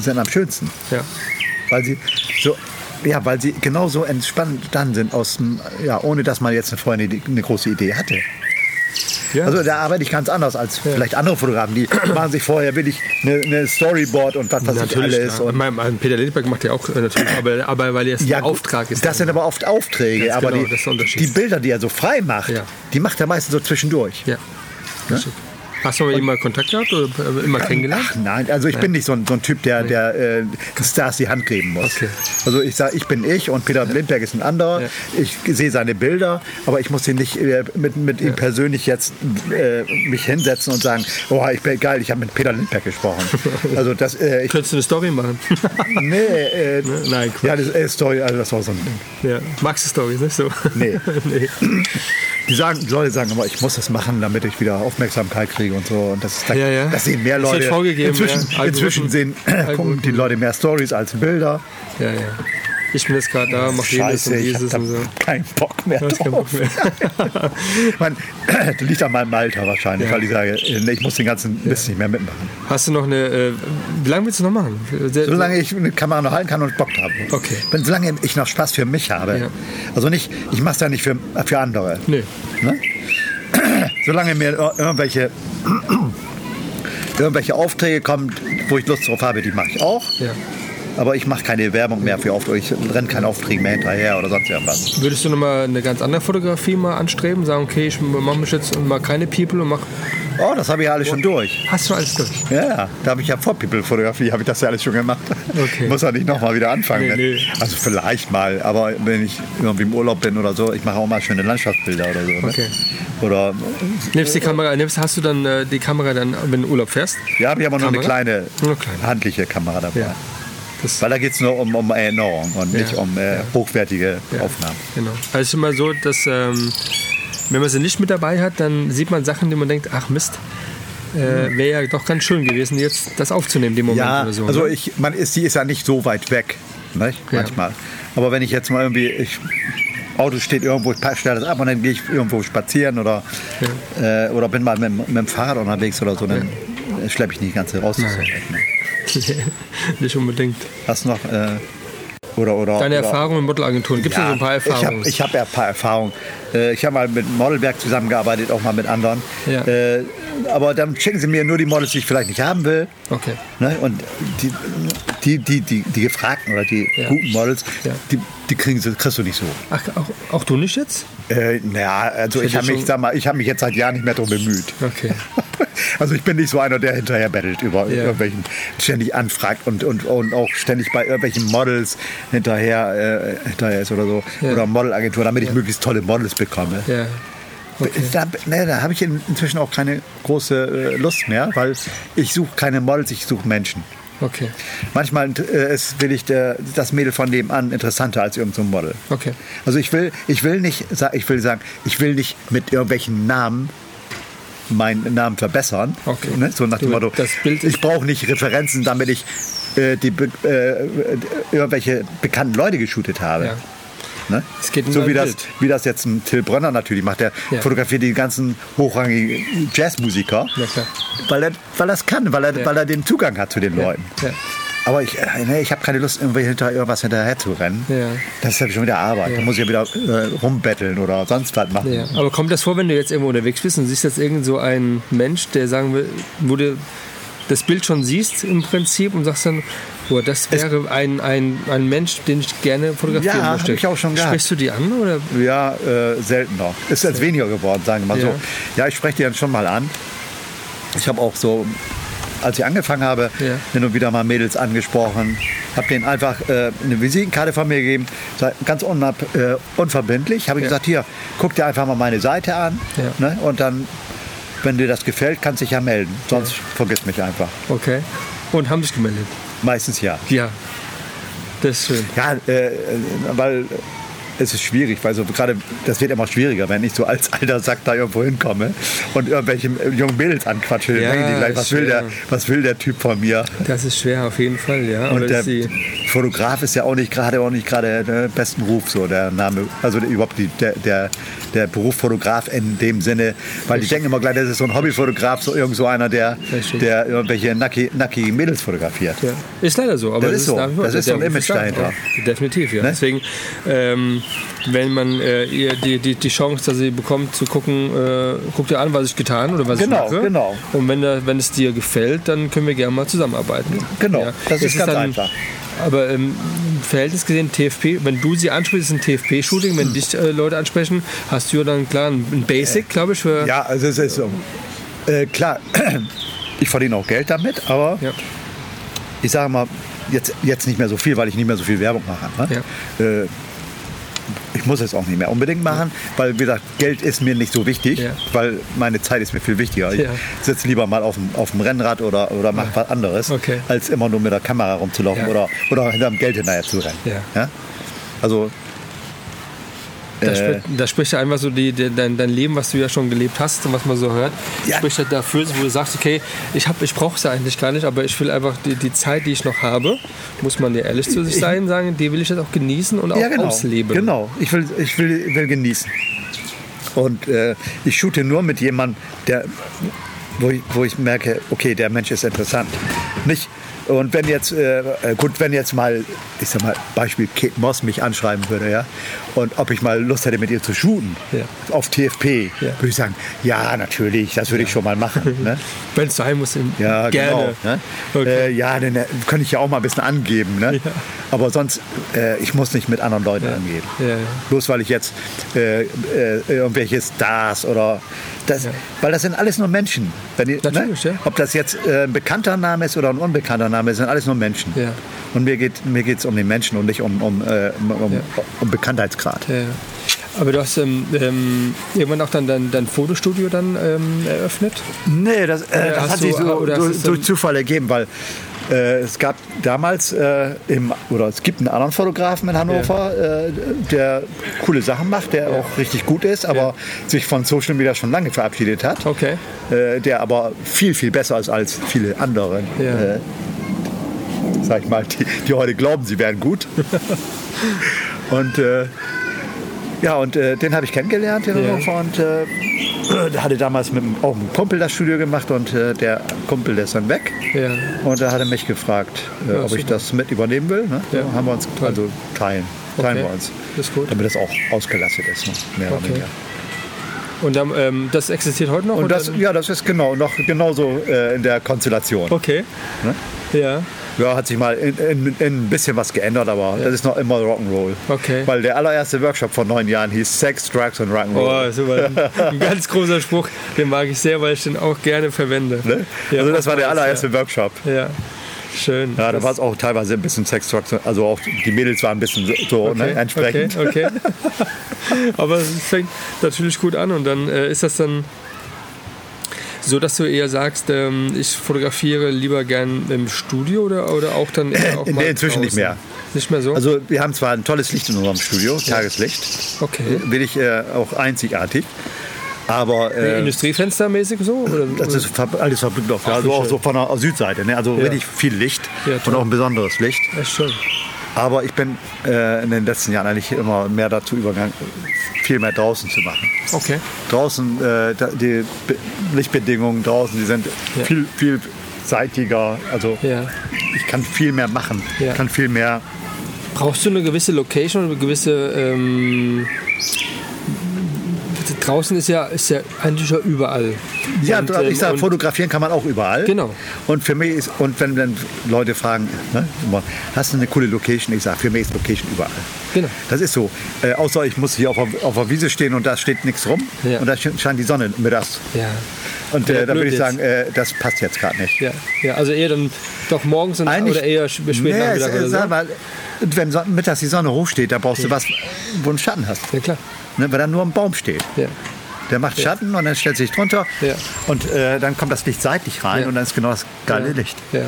sind am schönsten Ja. weil sie so ja, weil sie genauso entspannt dann sind, aus dem, ja, ohne dass man jetzt vorher eine, eine große Idee hatte. Ja. Also da arbeite ich ganz anders als vielleicht andere Fotografen, die machen sich vorher wirklich eine, eine Storyboard und was weiß ich Natürlich. alles. ja. Und, mein, mein Peter Lindbergh macht ja auch äh, natürlich, aber, aber weil er ja, ein Auftrag ist. Das sind aber oft Aufträge, aber genau, die, das die Bilder, die er so frei macht, Ja. die macht er meistens so zwischendurch. ja. Richtig. Hast du mit ihm mal Kontakt gehabt oder äh, immer kennengelernt? Ach nein, also ich bin nicht so ein, so ein Typ, der, der äh, Stars die Hand geben muss. Okay. Also ich sage, ich bin ich und Peter Lindbergh ist ein anderer. Ja. Ich sehe seine Bilder, aber ich muss ihn nicht äh, mit, mit ihm persönlich jetzt äh, mich hinsetzen und sagen, oh, ich bin geil, ich habe mit Peter Lindbergh gesprochen. Also das, äh, ich, Könntest du eine Story machen? nee, äh, Nein, Quatsch. ja, das ist Story, also das war so ein Ding. ja. Magst du Stories, nicht so? Nee. nee. Die, sagen, die Leute sagen immer, ich muss das machen, damit ich wieder Aufmerksamkeit kriege und so. Und das, ist, Ja, ja. das sehen mehr wird Leute. vorgegeben, inzwischen, ja. inzwischen sehen gucken die. Leute mehr Stories als Bilder. Ja, ja. ich bin jetzt gerade da, mach jenes Scheiße, und ich dieses und so. keinen Bock mehr drauf. Bock mehr. Man, das liegt an meinem Alter wahrscheinlich, Ja. weil ich sage, äh, ich muss den ganzen Mist nicht mehr mitmachen. Hast du noch eine, äh, wie lange willst du noch machen? Sehr- Solange ich eine Kamera noch halten kann und Bock habe. Okay. Wenn, solange ich noch Spaß für mich habe. Ja. Also nicht, ich mache es ja nicht für, für andere. Nee. Ne? Solange mir ir- irgendwelche, irgendwelche Aufträge kommen, wo ich Lust drauf habe, die mache ich auch. Ja. Aber ich mache keine Werbung mehr für Aufträge. Ich renne keine Aufträge mehr hinterher oder sonst irgendwas. Würdest du nochmal eine ganz andere Fotografie mal anstreben? Sagen, okay, ich mache mich jetzt mal keine People und mach. Oh, das habe ich ja alles schon durch. Hast du alles durch? Ja, ja, da habe ich ja vor People-Fotografie, habe ich das ja alles schon gemacht. Okay. Muss ja nicht nochmal wieder anfangen. Nee, ne? nee. Also vielleicht mal, aber wenn ich irgendwie im Urlaub bin oder so, ich mache auch mal schöne Landschaftsbilder oder so. Ne? Okay. Oder, Nimmst die Kamera, nimmst, hast du dann äh, die Kamera dann, wenn du Urlaub fährst? ja, habe ich aber nur eine kleine, eine kleine. handliche Kamera dabei. Ja. Das, Weil da geht es nur um, um Erinnerung und nicht Ja. um äh, hochwertige Ja. Aufnahmen. Genau. Also es ist immer so, dass ähm, wenn man sie nicht mit dabei hat, dann sieht man Sachen, die man denkt, ach Mist, äh, wäre ja doch ganz schön gewesen, jetzt das aufzunehmen, den Moment Ja, oder so. also ne? ich, man ist, die ist ja nicht so weit weg, nicht? Ja. manchmal. Aber wenn ich jetzt mal irgendwie, ich, Auto steht irgendwo, ich stelle das ab und dann gehe ich irgendwo spazieren oder, äh, oder bin mal mit, dem- mit dem Fahrrad unterwegs oder so, dann schleppe ich nicht die ganze raus. nicht unbedingt. Hast du noch, äh, oder, oder, Deine Erfahrungen mit Modelagenturen, gibt es ja, so ein paar Erfahrungen? Ich habe hab ja ein paar Erfahrungen. Äh, Ich habe mal mit Modelberg zusammengearbeitet, auch mal mit anderen. Ja. Äh, aber dann schicken sie mir nur die Models, die ich vielleicht nicht haben will. okay. Ne? Und die, die, die, die, die Gefragten oder die Ja. guten Models, Ja. die, die kriegen sie, kriegst du nicht so. Ach, auch, auch du nicht jetzt? Äh, naja, also Ich ich habe mich, schon- sag mal, ich habe mich jetzt seit Jahren nicht mehr darum bemüht. Okay. Also ich bin nicht so einer, der hinterher bettelt über Ja. irgendwelchen, ständig anfragt und, und, und auch ständig bei irgendwelchen Models hinterher, äh, hinterher ist oder so. Ja. Oder Modelagentur, damit ich möglichst tolle Models bekomme. Okay. Da, ne, da habe ich in, inzwischen auch keine große äh, Lust mehr, weil ich suche keine Models, ich suche Menschen. Okay. Manchmal äh, ist, will ich der, das Mädel von nebenan interessanter als irgendein so Model. Okay. Also ich will, ich will nicht, ich will sagen, ich will nicht mit irgendwelchen Namen meinen Namen verbessern. Okay. Ne? So nach dem Motto, ich brauche nicht Referenzen, damit ich äh, die, äh, irgendwelche bekannten Leute geshootet habe. Ja. Ne? Es geht so wie das, Bild. wie das jetzt ein Till Brönner natürlich macht. Der Ja. fotografiert die ganzen hochrangigen Jazzmusiker, Ja, weil er weil das kann, weil er, Ja. weil er den Zugang hat zu den Leuten. Ja. Aber ich, äh, nee, ich habe keine Lust, irgendwie hinter irgendwas hinterher zu rennen. Ja. Das ist ja schon wieder Arbeit. Da muss ich ja wieder äh, rumbetteln oder sonst was machen. Ja. Aber kommt das vor, wenn du jetzt irgendwo unterwegs bist und siehst jetzt irgend so einen Mensch, der sagen will, wo du das Bild schon siehst im Prinzip und sagst dann, boah, das wäre ein, ein, ein Mensch, den ich gerne fotografieren Ja, möchte. hab ich auch schon gehabt. Sprichst du die an? Oder? Ja, äh, seltener. Ist jetzt weniger geworden, sagen wir mal Ja. so. Ja, ich spreche die dann schon mal an. Ich habe auch so, als ich angefangen habe, Ja. hin und wieder mal Mädels angesprochen, habe denen einfach äh, eine Visitenkarte von mir gegeben, ganz unab, äh, unverbindlich. Habe ich Ja. gesagt, hier, guck dir einfach mal meine Seite an. Ja. Ne? Und dann, wenn dir das gefällt, kannst du dich ja melden. Sonst vergiss mich einfach. Okay. Und haben sich gemeldet? Meistens ja. Ja. Das ist schön. Ja, äh, weil es ist schwierig, weil so gerade das wird immer schwieriger, wenn ich so als alter Sack da irgendwo hinkomme und irgendwelche jungen Mädels anquatsche. Ja, gleich, was will, der, was will der Typ von mir? Das ist schwer auf jeden Fall, ja. Und der das Fotograf ist ja auch nicht gerade auch nicht gerade der besten Ruf, so der Name, also der, überhaupt die, der, der, der Beruf Fotograf in dem Sinne, weil die denken immer gleich, das ist so ein Hobbyfotograf, so irgend so einer, der, der irgendwelche nacki, nackige Mädels fotografiert. ja. Ist leider so. Aber Das ist so. Das ist so ein Image da. dahinter. Definitiv, ja. Ne? Deswegen, ähm, wenn man äh, ihr die, die, die Chance, dass sie bekommt, zu gucken, äh, guck dir an, was ich getan oder was Genau, ich mache. genau. Und wenn, da, wenn es dir gefällt, dann können wir gerne mal zusammenarbeiten. Genau, das ist Es ganz einfach. Aber im Verhältnis gesehen, TFP, wenn du sie ansprichst, ist ein TFP-Shooting. Wenn dich äh, Leute ansprechen, hast du ja dann klar ein Basic, glaube ich, für. Ja, also es ist so. Äh, klar, ich verdiene auch Geld damit, aber Ja. ich sage mal, jetzt, jetzt nicht mehr so viel, weil ich nicht mehr so viel Werbung mache. Ne? Äh, ich muss es auch nicht mehr unbedingt machen, weil wie gesagt, Geld ist mir nicht so wichtig, Ja. weil meine Zeit ist mir viel wichtiger. Ja. Ich sitze lieber mal auf dem, auf dem Rennrad oder, oder mache was anderes, Okay. als immer nur mit der Kamera rumzulaufen Ja. oder, oder hinterm Geld hinterher zu rennen. Ja. Also Da, Äh, spricht, da spricht ja einfach so die, die, dein, dein Leben, was du ja schon gelebt hast und was man so hört, Ja. spricht ja dafür, wo du sagst, okay, ich, hab- ich brauche es ja eigentlich gar nicht, aber ich will einfach die, die Zeit, die ich noch habe, muss man ja ehrlich zu sich sein, sagen, die will ich jetzt auch genießen und auch ja, genau. ausleben. Genau, ich will, ich will, will genießen. Und äh, ich shoote nur mit jemandem, der, wo, ich, wo ich merke, okay, der Mensch ist interessant. Nicht, und wenn jetzt, äh, äh, gut, wenn jetzt mal, ich sag mal, Beispiel Kate Moss mich anschreiben würde, ja, und ob ich mal Lust hätte, mit ihr zu shooten, Ja. auf TFP, Ja. würde ich sagen, ja, natürlich, das würde ich schon mal machen. Ne? Wenn es sein muss, in- Ja, gerne. genau. Ne? Okay. Äh, ja, dann äh, kann ich ja auch mal ein bisschen angeben. Ne? Ja. Aber sonst, äh, ich muss nicht mit anderen Leuten angeben. Ja, ja. Bloß weil ich jetzt äh, irgendwelche Stars oder das, Ja. weil das sind alles nur Menschen. Die, Natürlich, ne? ja. Ob das jetzt äh, ein bekannter Name ist oder ein unbekannter Name, sind alles nur Menschen. Ja. Und mir geht mir geht's um den Menschen und nicht um, um, äh, um, Ja. um Bekanntheitsgrad. Aber du hast ähm, ähm, irgendwann auch dann dein, dein Fotostudio dann ähm, eröffnet? Nee, das, äh, das hat sich so durch, es durch Zufall ergeben, weil äh, es gab damals äh, im, oder es gibt einen anderen Fotografen in Hannover, äh, der coole Sachen macht, der auch richtig gut ist, aber sich von Social Media schon lange verabschiedet hat. Okay. Äh, der aber viel, viel besser ist als viele andere. Ja. Äh, sag ich mal, die, die heute glauben, sie wären gut. und äh, ja, und den habe ich kennengelernt in Ja. Hannover und der hatte damals mit auch einem Kumpel das Studio gemacht und äh, der Kumpel der ist dann weg. Ja. Und da hat er mich gefragt, äh, Ja, ob ich das mit übernehmen will. Ne? Ja. So haben wir uns Toll. also teilen, teilen Okay. wir uns. Das ist gut. Damit das auch ausgelastet ist, ne? mehr oder Okay. weniger. Und dann, ähm, das existiert heute noch? Und oder? das, ja, das ist genau noch genauso äh, in der Konstellation. Okay. Ne? Ja. Ja, hat sich mal in, in, in ein bisschen was geändert, aber das ist noch immer Rock'n'Roll. Okay. Weil der allererste Workshop vor neun Jahren hieß Sex, Drugs und Rock'n'Roll. Oh, super. Ein ganz großer Spruch, den mag ich sehr, weil ich den auch gerne verwende. ne? Ja, also das war der allererste Workshop. Ja. ja. Schön. Ja, da war es auch teilweise ein bisschen Sex, Drugs, also auch die Mädels waren ein bisschen so, so ne, entsprechend. Okay, okay. Aber es fängt natürlich gut an und dann äh, ist das dann so, dass du eher sagst, ähm, ich fotografiere lieber gern im Studio oder, oder auch dann eher auch Nee, inzwischen nicht draußen? mehr. Nicht mehr so? Also wir haben zwar ein tolles Licht in unserem Studio, Tageslicht, okay. will ich äh, auch einzigartig, aber äh, Industriefenstermäßig so? Oder? das ist alles verblüht auf, also auch so von der Südseite, ne? also Ja. richtig viel Licht Ja, und auch ein besonderes Licht. Echt schön. Aber ich bin äh, in den letzten Jahren eigentlich immer mehr dazu übergegangen, viel mehr draußen zu machen. Okay. Draußen, äh, die Be Lichtbedingungen draußen, die sind Ja. viel, viel seitiger. Also Ja. ich kann viel mehr machen. Ja. Ich kann viel mehr. Brauchst du eine gewisse Location eine gewisse. Ähm, draußen ist ja, ist ja eigentlich ja überall. Ja, Und, ich ähm, sage, fotografieren kann man auch überall. Genau. Und für mich ist, und wenn dann Leute fragen, ne, hast du eine coole Location? Ich sage, für mich ist Location überall. Genau. Das ist so. Äh, außer ich muss hier auf der, auf der Wiese stehen und da steht nichts rum. Ja. Und da sch- scheint die Sonne mittags. Ja. Und Ja, äh, da würde ich jetzt. sagen, äh, das passt jetzt gerade nicht. Ja, ja, also eher dann doch morgens und, Eigentlich- oder eher spät Nee, Nachmittag oder so. mal, wenn mittags die Sonne hochsteht, da brauchst du was, wo du einen Schatten hast. Ja, klar. Ne, weil da nur ein Baum steht. Ja. Der macht Schatten und dann stellt sich drunter Ja. und äh, dann kommt das Licht seitlich rein Ja. und dann ist genau das geile Ja. Licht. Ja.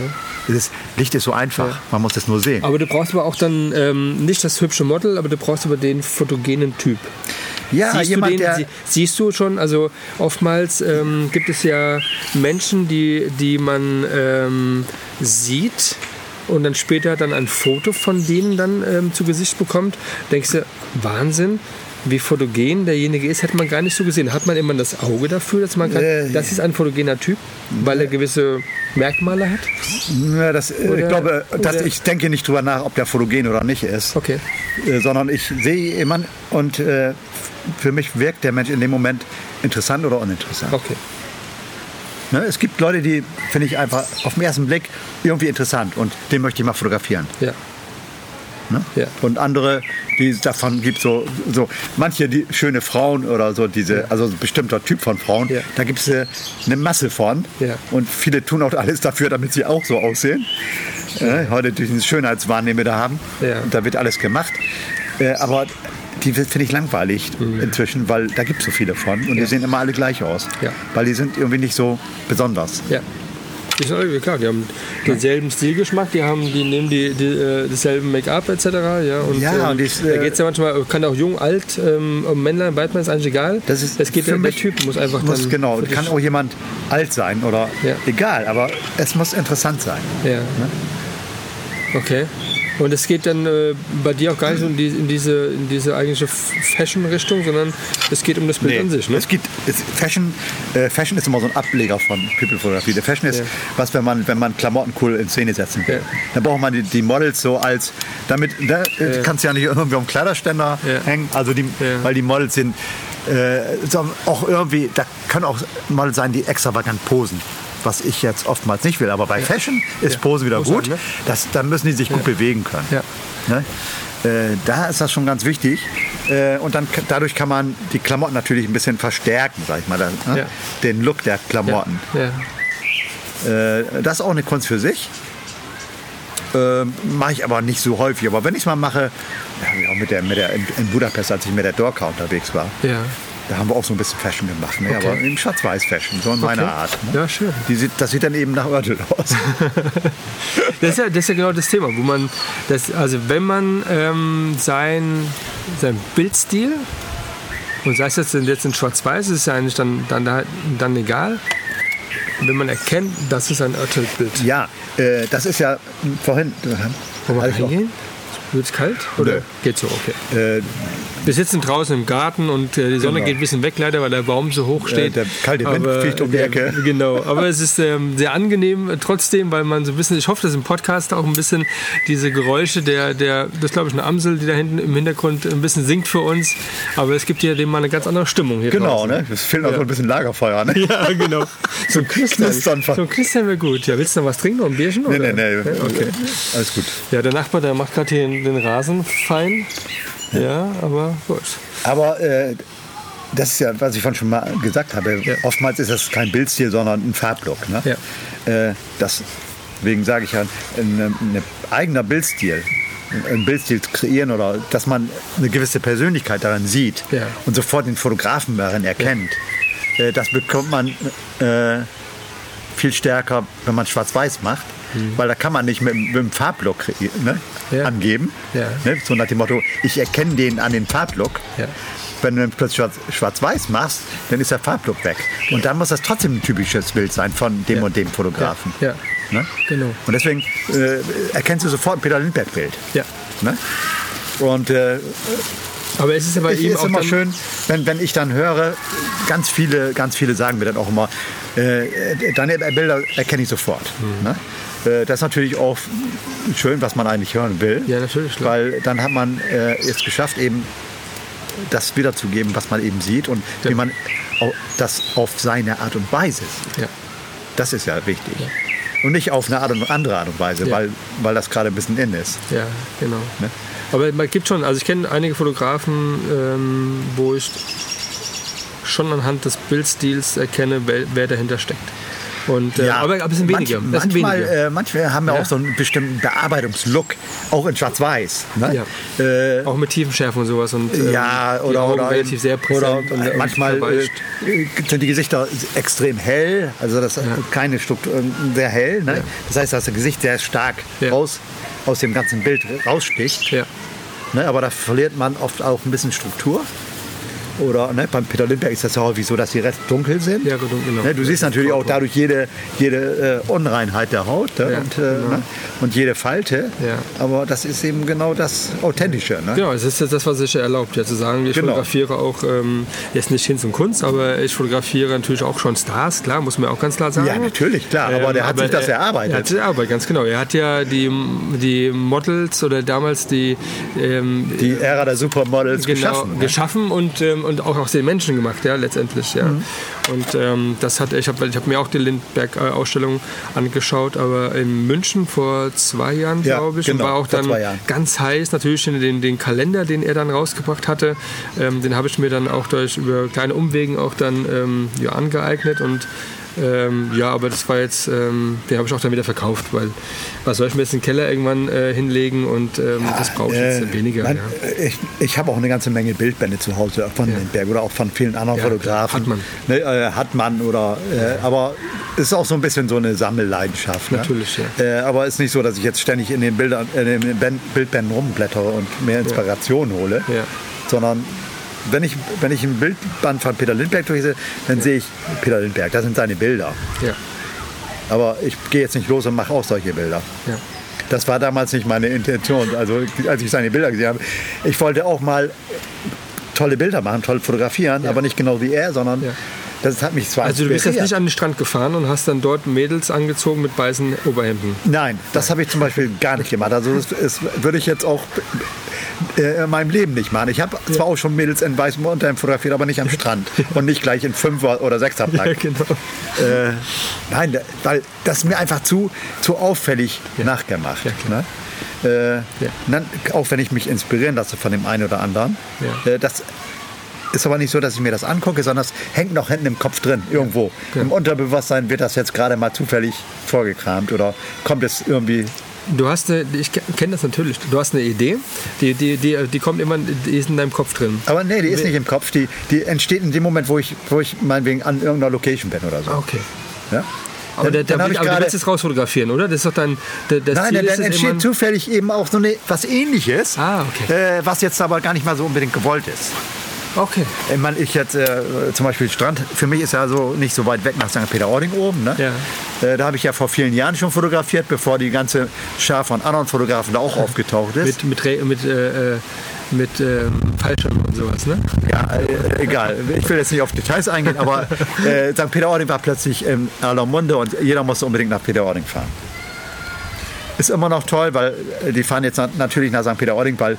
Das Licht ist so einfach, man muss es nur sehen. Aber du brauchst aber auch dann ähm, nicht das hübsche Model, aber du brauchst aber den fotogenen Typ. ja, siehst, jemand, du den, der... sie, siehst du schon, also oftmals ähm, gibt es ja Menschen, die, die man ähm, sieht und dann später dann ein Foto von denen dann ähm, zu Gesicht bekommt. Denkst du, Wahnsinn, wie fotogen derjenige ist, hätte man gar nicht so gesehen. Hat man immer das Auge dafür, dass man kann, Äh, das ist ein fotogener Typ, weil er gewisse Merkmale hat? Ja, das, äh, Oder- ich glaube, dass ich denke nicht drüber nach, ob der fotogen oder nicht ist, Okay. äh, sondern ich sehe jemanden und äh, für mich wirkt der Mensch in dem Moment interessant oder uninteressant. Okay. Ne? Es gibt Leute, die finde ich einfach auf den ersten Blick irgendwie interessant und den möchte ich mal fotografieren. Ja. Ne? Ja. Und andere, die davon gibt, so, so manche die schöne Frauen oder so, diese, also ein bestimmter Typ von Frauen, Ja. da gibt es äh, eine Masse von. Ja. Und viele tun auch alles dafür, damit sie auch so aussehen. Äh, heute durch den Schönheitswahn, den wir da haben, Ja. da wird alles gemacht. Äh, aber die finde ich langweilig inzwischen, weil da gibt es so viele von und Mhm. Ja. die sehen immer alle gleich aus. Ja. Weil die sind irgendwie nicht so besonders. Ja. Die sind, klar, die haben denselben Stilgeschmack, die haben, die nehmen die, die äh, dasselbe Make-up etc. Ja, und, Ja, ähm, ich, da äh, geht es ja manchmal, kann auch jung, alt, ähm, Männlein, Weiblein, ist eigentlich egal. Das ist es geht für der, der mich- Typ muss einfach muss, dann. genau, kann auch jemand alt sein oder Ja. egal, aber es muss interessant sein. Ja. Okay. Und es geht dann äh, bei dir auch gar nicht so in, die, in, diese, in diese eigentliche Fashion-Richtung, sondern es geht um das Bild an sich. Ne? Es gibt es, Fashion, äh, Fashion ist immer so ein Ableger von People-Fotografie. Der Fashion ist Ja. was, wenn man, wenn man Klamotten cool in Szene setzen will. Ja. Dann braucht man die, die Models so als, damit, da äh, kannst du ja nicht irgendwie am Kleiderständer Ja. hängen, also die, Ja. weil die Models sind äh, auch irgendwie, da können auch Models sein, die extravagant posen. Was ich jetzt oftmals nicht will, aber bei Fashion ist Ja. Pose wieder Muss gut. sein, ne? das, dann müssen die sich gut bewegen können. Ja. Ne? Äh, da ist das schon ganz wichtig. Äh, und dann dadurch kann man die Klamotten natürlich ein bisschen verstärken, sag ich mal, dann, ne? Ja. den Look der Klamotten. Ja. Äh, das ist auch eine Kunst für sich. Äh, mache ich aber nicht so häufig. Aber wenn ich es mal mache, ja, mit der, mit der, in, Budapest, als ich mit der Dorka unterwegs war, ja. Da haben wir auch so ein bisschen Fashion gemacht. Ne? Okay. Aber in Schwarz-Weiß-Fashion, so in meiner Okay. Art. Ne? Ja, schön. Die das sieht dann eben nach Örtel aus. Das ist, ja, das ist ja genau das Thema, wo man, das, also wenn man ähm, sein, sein Bildstil, und sei es jetzt, in- jetzt in Schwarz-Weiß, ist es ja eigentlich dann, dann, da- dann egal, wenn man erkennt, das ist ein Örtelbild. ja, äh, das ist ja vorhin. Wollen wir reingehen? Wird es kalt? Oder Nö. geht so? Okay. Äh, Wir sitzen draußen im Garten und äh, die Sonne Genau. geht ein bisschen weg leider, weil der Baum so hoch steht. der kalte Wind fliegt um die der- Ecke. Genau, aber es ist ähm, sehr angenehm äh, trotzdem, weil man so ein bisschen, ich hoffe, dass im Podcast auch ein bisschen diese Geräusche der, der das glaube ich eine Amsel, die da hinten im Hintergrund ein bisschen singt für uns, aber es gibt ja dem mal eine ganz andere Stimmung hier genau, draußen. ne? Es fehlt noch so ein bisschen Lagerfeuer. Ne? Ja, genau. So ein Knistern. So ein Knistern wäre gut. Ja, willst du noch was trinken? Noch ein Bierchen? Nee, oder? nee, nee. Ja, okay. Alles gut. Ja, der Nachbar, der macht gerade hier den, den Rasen fein. Ja, aber gut. Aber äh, das ist ja, was ich vorhin schon mal gesagt habe. Ja. Oftmals ist das kein Bildstil, sondern ein Farblook. Ne? Ja. Äh, das, deswegen sage ich ja, ein, ein eigener Bildstil, ein Bildstil zu kreieren oder dass man eine gewisse Persönlichkeit darin sieht Ja. und sofort den Fotografen darin erkennt. Äh, das bekommt man äh, viel stärker, wenn man schwarz-weiß macht. Weil da kann man nicht mit, mit dem Farblook kreieren, ne? Ja. angeben. Ja. Ne? So nach dem Motto, ich erkenne den an den Farblook. Ja. Wenn du dann plötzlich schwarz- schwarz-weiß machst, dann ist der Farblook weg. Und dann muss das trotzdem ein typisches Bild sein von dem Ja. und dem Fotografen. Ja. Ne? Genau. Und deswegen äh, erkennst du sofort ein Peter Lindbergh-Bild. Ja. Ne? Und äh, Aber es ist aber es eben ist auch immer schön, wenn, wenn ich dann höre, ganz viele, ganz viele sagen mir dann auch immer, äh, deine Bilder erkenne ich sofort. Mhm. Ne? Äh, das ist natürlich auch schön, was man eigentlich hören will. Ja, natürlich, klar. Weil dann hat man äh, es geschafft, eben das wiederzugeben, was man eben sieht und Ja. wie man das auf seine Art und Weise sieht. Ja. Das ist ja wichtig. Und nicht auf eine Art und andere Art und Weise, Ja. weil, weil das gerade ein bisschen in ist. Ja, genau. Ne? Aber man gibt schon, also ich kenne einige Fotografen, ähm, wo ich schon anhand des Bildstils erkenne, wer, wer dahinter steckt. Und, äh, aber, aber es sind weniger. Manch, manchmal, weniger. äh, manche haben ja, Ja. auch so einen bestimmten Bearbeitungslook, auch in Schwarz-Weiß. Ne? Ja. Äh, auch mit Tiefenschärfe und sowas. Und, ähm, ja, oder, oder, relativ sehr präsent oder und manchmal äh, sind die Gesichter extrem hell, also das keine Struktur, äh, sehr hell. Ne? Ja. Das heißt, dass das Gesicht sehr stark Ja. raus, aus dem ganzen Bild raussticht. Ja. Ne? Aber da verliert man oft auch ein bisschen Struktur. Oder ne, beim Peter Lindbergh ist das ja häufig so, dass die Rest dunkel sind. Ja, genau. Ne, du siehst natürlich auch dadurch jede, jede äh, Unreinheit der Haut ne, Ja, und, äh, genau. ne, und jede Falte. Ja. Aber das ist eben genau das Authentische. Genau, es ist jetzt das, was sich erlaubt, ja zu sagen. Ich Genau. fotografiere auch, ähm, jetzt nicht Hinz und Kunst, aber ich fotografiere natürlich auch schon Stars, klar, muss man auch ganz klar sagen. Ja, natürlich, klar. Aber Ähm, der hat sich das er- erarbeitet. Er hat sich erarbeitet, ganz genau. Er hat ja die, die Models oder damals die, ähm, Die Ära der Supermodels genau, geschaffen. ne? geschaffen und, ähm, und auch aus den Menschen gemacht, ja, letztendlich, ja. Mhm. Und ähm, das hat, ich habe ich hab mir auch die Lindbergh-Ausstellung angeschaut, aber in München vor zwei Jahren, Ja, glaube ich, genau, und war auch dann ganz heiß natürlich den, den Kalender, den er dann rausgebracht hatte, ähm, den habe ich mir dann auch durch über kleine Umwegen auch dann ähm, ja, angeeignet und Ähm, ja, aber das war jetzt, ähm, den habe ich auch dann wieder verkauft, weil was soll ich mir jetzt in den Keller irgendwann äh, hinlegen und ähm, ja, das brauche ich jetzt äh, weniger. Man, ja. Ich, ich habe auch eine ganze Menge Bildbände zu Hause von ja. Lindbergh oder auch von vielen anderen Fotografen. Hat man. Ne, äh, hat man oder, äh, aber es ist auch so ein bisschen so eine Sammelleidenschaft. Ne? Natürlich, ja. Äh, aber es ist nicht so, dass ich jetzt ständig in den, Bildern, in den Bildbänden rumblättere und mehr Inspiration hole, sondern wenn ich, wenn ich ein Bildband von Peter Lindbergh durchsehe, dann ja. sehe ich Peter Lindbergh, das sind seine Bilder. Ja. Aber ich gehe jetzt nicht los und mache auch solche Bilder. Ja. Das war damals nicht meine Intention, also als ich seine Bilder gesehen habe. Ich wollte auch mal tolle Bilder machen, toll fotografieren, aber nicht genau wie er, sondern das hat mich zwar Also du bist jetzt nicht an den Strand gefahren und hast dann dort Mädels angezogen mit weißen Oberhemden? Nein, das habe ich zum Beispiel gar nicht gemacht. Also das, das würde ich jetzt auch äh, in meinem Leben nicht machen. Ich habe zwar auch schon Mädels in weißem Unterhemd fotografiert, aber nicht am Strand und nicht gleich in Fünfer- oder Sechserpack. Ja, genau. Äh, nein, weil das ist mir einfach zu, zu auffällig ja. nachgemacht. Ja, ne? Äh, ja. dann, auch wenn ich mich inspirieren lasse von dem einen oder anderen. Ja. Äh, das ist aber nicht so, dass ich mir das angucke, sondern es hängt noch hinten im Kopf drin, irgendwo. Ja. Im Unterbewusstsein wird das jetzt gerade mal zufällig vorgekramt oder kommt es irgendwie Du hast eine, ich kenne das natürlich, du hast eine Idee, die, die, die, die kommt immer, die ist in deinem Kopf drin. Aber nee, die ist nicht im Kopf, die, die entsteht in dem Moment, wo ich, wo ich meinetwegen an irgendeiner Location bin oder so. Okay. Ja? Aber, der, der, aber du willst es rausfotografieren, oder? Das ist doch dein. Das Nein, Ziel dann entsteht zufällig eben auch so eine, was ähnliches, ah, okay. äh, was jetzt aber gar nicht mal so unbedingt gewollt ist. Okay. Ich, meine, ich jetzt äh, zum Beispiel Strand, für mich ist ja so nicht so weit weg nach St. Peter-Ording oben. Ne? Ja. Äh, da habe ich ja vor vielen Jahren schon fotografiert, bevor die ganze Schar von anderen Fotografen da auch aufgetaucht ist. Mit, mit, mit äh, äh mit ähm, Fallschirm und sowas, ne? Ja, äh, egal. Ich will jetzt nicht auf Details eingehen, aber äh, St. Peter-Ording war plötzlich in aller Munde und jeder musste unbedingt nach Peter-Ording fahren. Ist immer noch toll, weil äh, die fahren jetzt natürlich nach St. Peter-Ording, weil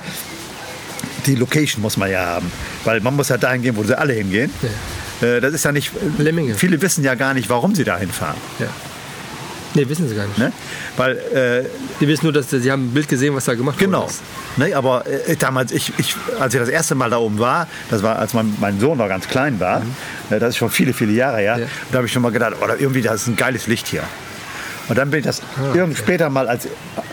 die Location muss man ja haben. Weil man muss ja dahin gehen, wo sie alle hingehen. Ja. Äh, das ist ja nicht. Lemminge. Viele wissen ja gar nicht, warum sie dahin fahren. Ja. Nee, wissen sie gar nicht. Ne? Weil, äh, die wissen nur, dass sie haben ein Bild gesehen, was da gemacht genau. wurde. Genau. Ne, aber äh, damals, ich, ich, als ich das erste Mal da oben war, das war, als mein, mein Sohn noch ganz klein war, mhm. äh, das ist schon viele, viele Jahre her, ja. da habe ich schon mal gedacht, oh, irgendwie, das ist ein geiles Licht hier. Und dann bin ich das ah, okay. später mal als,